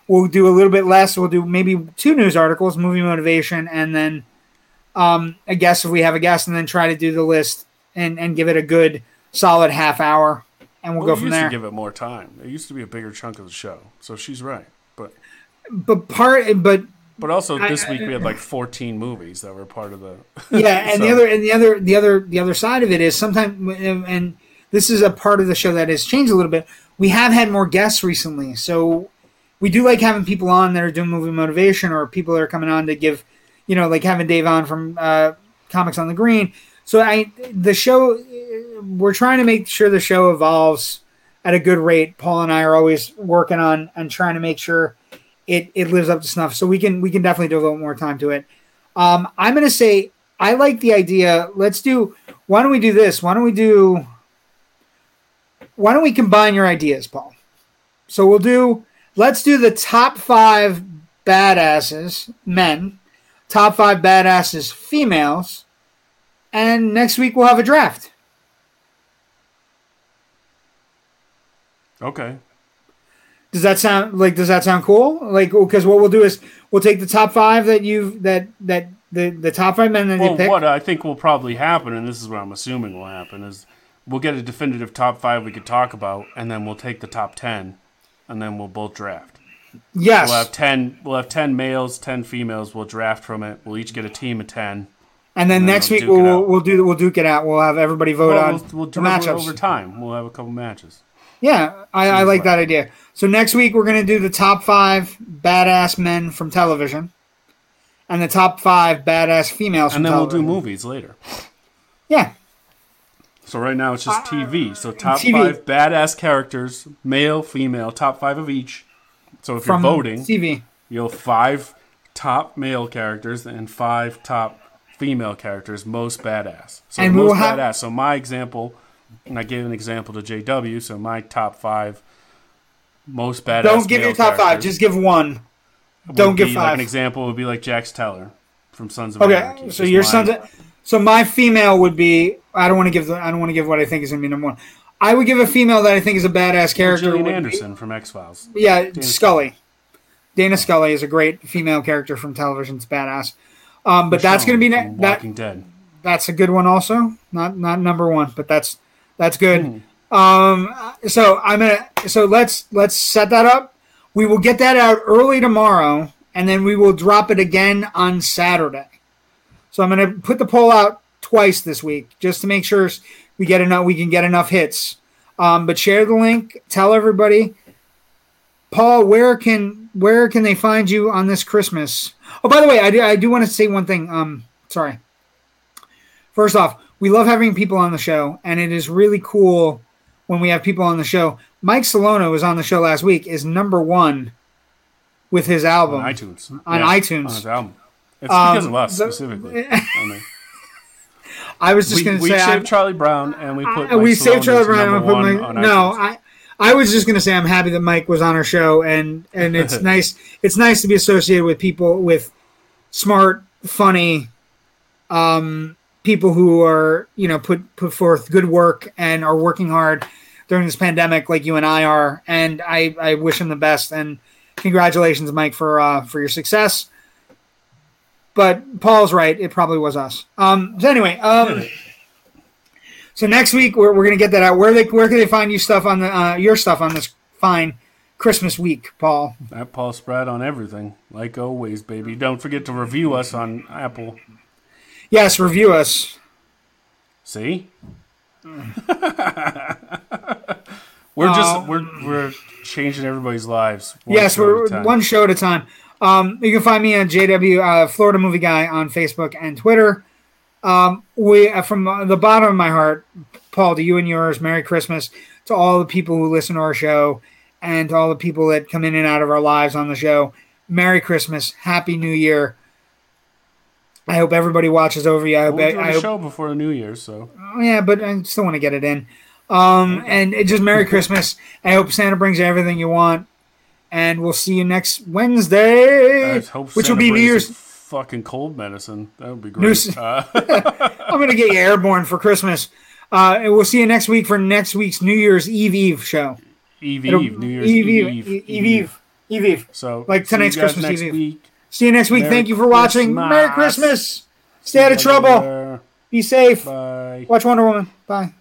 Speaker 1: We'll do a little bit less. We'll do maybe two news articles, movie motivation, and then um, a guest if we have a guest, and then try to do the list and and give it a good solid half hour, and we'll
Speaker 2: Well,
Speaker 1: go
Speaker 2: we
Speaker 1: from
Speaker 2: used
Speaker 1: there.
Speaker 2: to give it more time. It used to be a bigger chunk of the show. So she's right. But
Speaker 1: but part but
Speaker 2: but also this
Speaker 1: I-
Speaker 2: week we had like 14 movies that were part of the. [laughs]
Speaker 1: yeah and the other and the other the other the other side of it is sometimes and this is a part of the show that has changed a little bit we have had more guests recently so we do like having people on that are doing movie motivation or people that are coming on to give you know like having dave on from uh, comics on the green so i the show we're trying to make sure the show evolves at a good rate paul and i are always working on and trying to make sure it, it lives up to snuff so we can we can definitely devote more time to it um, I'm to say I like the idea. Let's do. Why don't we do this? Why don't we do? Why don't we combine your ideas, Paul? So we'll do. Let's do the top five badasses, men. Top five badasses, females. And next week we'll have a draft.
Speaker 2: Okay.
Speaker 1: Does that sound like? Does that sound cool? Like, because what we'll do is we'll take the top five that you've that that the the top five men that you
Speaker 2: Well,
Speaker 1: pick.
Speaker 2: what I think will probably happen, and this is what I'm assuming will happen, is we'll get a definitive top five we could talk about, and then we'll take the top ten, and then we'll both draft.
Speaker 1: yes.
Speaker 2: We'll have ten. We'll have ten males, ten females. We'll draft from it. We'll each get a team of ten.
Speaker 1: And then
Speaker 2: And then
Speaker 1: next
Speaker 2: we'll
Speaker 1: week we'll, we'll do we'll duke it out. We'll have everybody vote
Speaker 2: Well,
Speaker 1: on
Speaker 2: we'll, we'll
Speaker 1: the
Speaker 2: do
Speaker 1: matchups.
Speaker 2: over time. We'll have a couple matches.
Speaker 1: Yeah, I, I like that idea. So next week we're gonna do the top five badass men from television, and the top five badass females.
Speaker 2: And then we'll do movies later.
Speaker 1: Yeah,
Speaker 2: So right now it's just TV. So top
Speaker 1: TV.
Speaker 2: five badass characters, male, female, top five of each. So if
Speaker 1: from
Speaker 2: you're voting,
Speaker 1: TV.
Speaker 2: you'll have five top male characters and five top female characters, most badass. So
Speaker 1: And
Speaker 2: most
Speaker 1: we'll have-
Speaker 2: badass. So my example, and I gave an example to JW. So my top five most badass.
Speaker 1: Don't give
Speaker 2: male
Speaker 1: your top five. Just give one. Don't give
Speaker 2: be, Like
Speaker 1: five.
Speaker 2: an example would be like Jax Teller from Sons of
Speaker 1: Okay,
Speaker 2: Anarchy.
Speaker 1: so
Speaker 2: Just
Speaker 1: your
Speaker 2: mine.
Speaker 1: son's. So my female would be. I don't want to give. The, I don't want to give what I think is gonna be number one. I would give a female that I think is a badass character.
Speaker 2: Gillian
Speaker 1: would be-
Speaker 2: Anderson from X Files.
Speaker 1: yeah, Scully. Dana Scully is a great female character from television. It's badass. Um, but that's gonna be ne- that.
Speaker 2: Walking Dead.
Speaker 1: That's a good one also. Not not number one, but that's that's good.
Speaker 2: Hmm.
Speaker 1: Um, so I'm gonna. So let's let's set that up. We will get that out early tomorrow, and then we will drop it again on Saturday. So I'm gonna put the poll out twice this week just to make sure we get enough. We can get enough hits. Um, but share the link. Tell everybody. Paul, where can where can they find you on this Christmas? Oh, by the way, I do I do want to say one thing. Um, sorry. First off, we love having people on the show, and it is really cool when we have people on the show. Mike Salono was on the show last week. Is number one with his album.
Speaker 2: on iTunes.
Speaker 1: On iTunes.
Speaker 2: On his album. It's
Speaker 1: Um,
Speaker 2: because of us
Speaker 1: the-
Speaker 2: specifically. [laughs] I mean,
Speaker 1: I was just going to say we
Speaker 2: saved
Speaker 1: I'm-
Speaker 2: Charlie Brown and we put
Speaker 1: I-
Speaker 2: Mike
Speaker 1: we saved Charlie Brown. and put
Speaker 2: one
Speaker 1: my-
Speaker 2: on
Speaker 1: no. I I was just going to say I'm happy that Mike was on our show, and and it's [laughs] nice. It's nice to be associated with people with smart, funny, um, people who are you know put put forth good work and are working hard during this pandemic, like you and I are. And I I wish him the best and congratulations, Mike, for uh, for your success. But Paul's right; it probably was us. Um, so anyway, um. So next week we're, we're gonna get that out. Where they where can they find you stuff on the uh, your stuff on this fine Christmas week, Paul?
Speaker 2: That Paul Spread on everything, like always, baby. Don't forget to review us on Apple.
Speaker 1: Yes, review us.
Speaker 2: See, [laughs] we're just
Speaker 1: Oh.
Speaker 2: we're we're changing everybody's lives. one
Speaker 1: yes, we're
Speaker 2: time.
Speaker 1: one show at a time. Um, you can find me on JW uh, Florida Movie Guy on Facebook and Twitter. Um, we uh, from uh, the bottom of my heart, Paul, to you and yours, Merry Christmas to all the people who listen to our show and to all the people that come in and out of our lives on the show. Merry Christmas, Happy New Year. I hope everybody watches over you. I hope,
Speaker 2: We'll do
Speaker 1: I
Speaker 2: the
Speaker 1: hope
Speaker 2: show before the New Year's, so
Speaker 1: Oh, yeah, but I still want to get it in. Um, and just Merry Christmas. I hope Santa brings you everything you want, and we'll see you next Wednesday, which will be New Year's.
Speaker 2: fucking cold medicine. That would be great. Uh, [laughs]
Speaker 1: I'm gonna get you airborne for Christmas, uh, and we'll see you next week for next week's New Year's Eve Eve show.
Speaker 2: Eve
Speaker 1: It'll-
Speaker 2: Eve, New Year's
Speaker 1: Eve
Speaker 2: Eve,
Speaker 1: Eve
Speaker 2: Eve,
Speaker 1: Eve Eve Eve Eve.
Speaker 2: So
Speaker 1: Like tonight's Christmas
Speaker 2: next
Speaker 1: Eve.
Speaker 2: week.
Speaker 1: See you next week.
Speaker 2: Merry
Speaker 1: Thank you for watching. Merry
Speaker 2: Christmas.
Speaker 1: Stay out of trouble. Be safe.
Speaker 2: Bye.
Speaker 1: Watch Wonder Woman. Bye.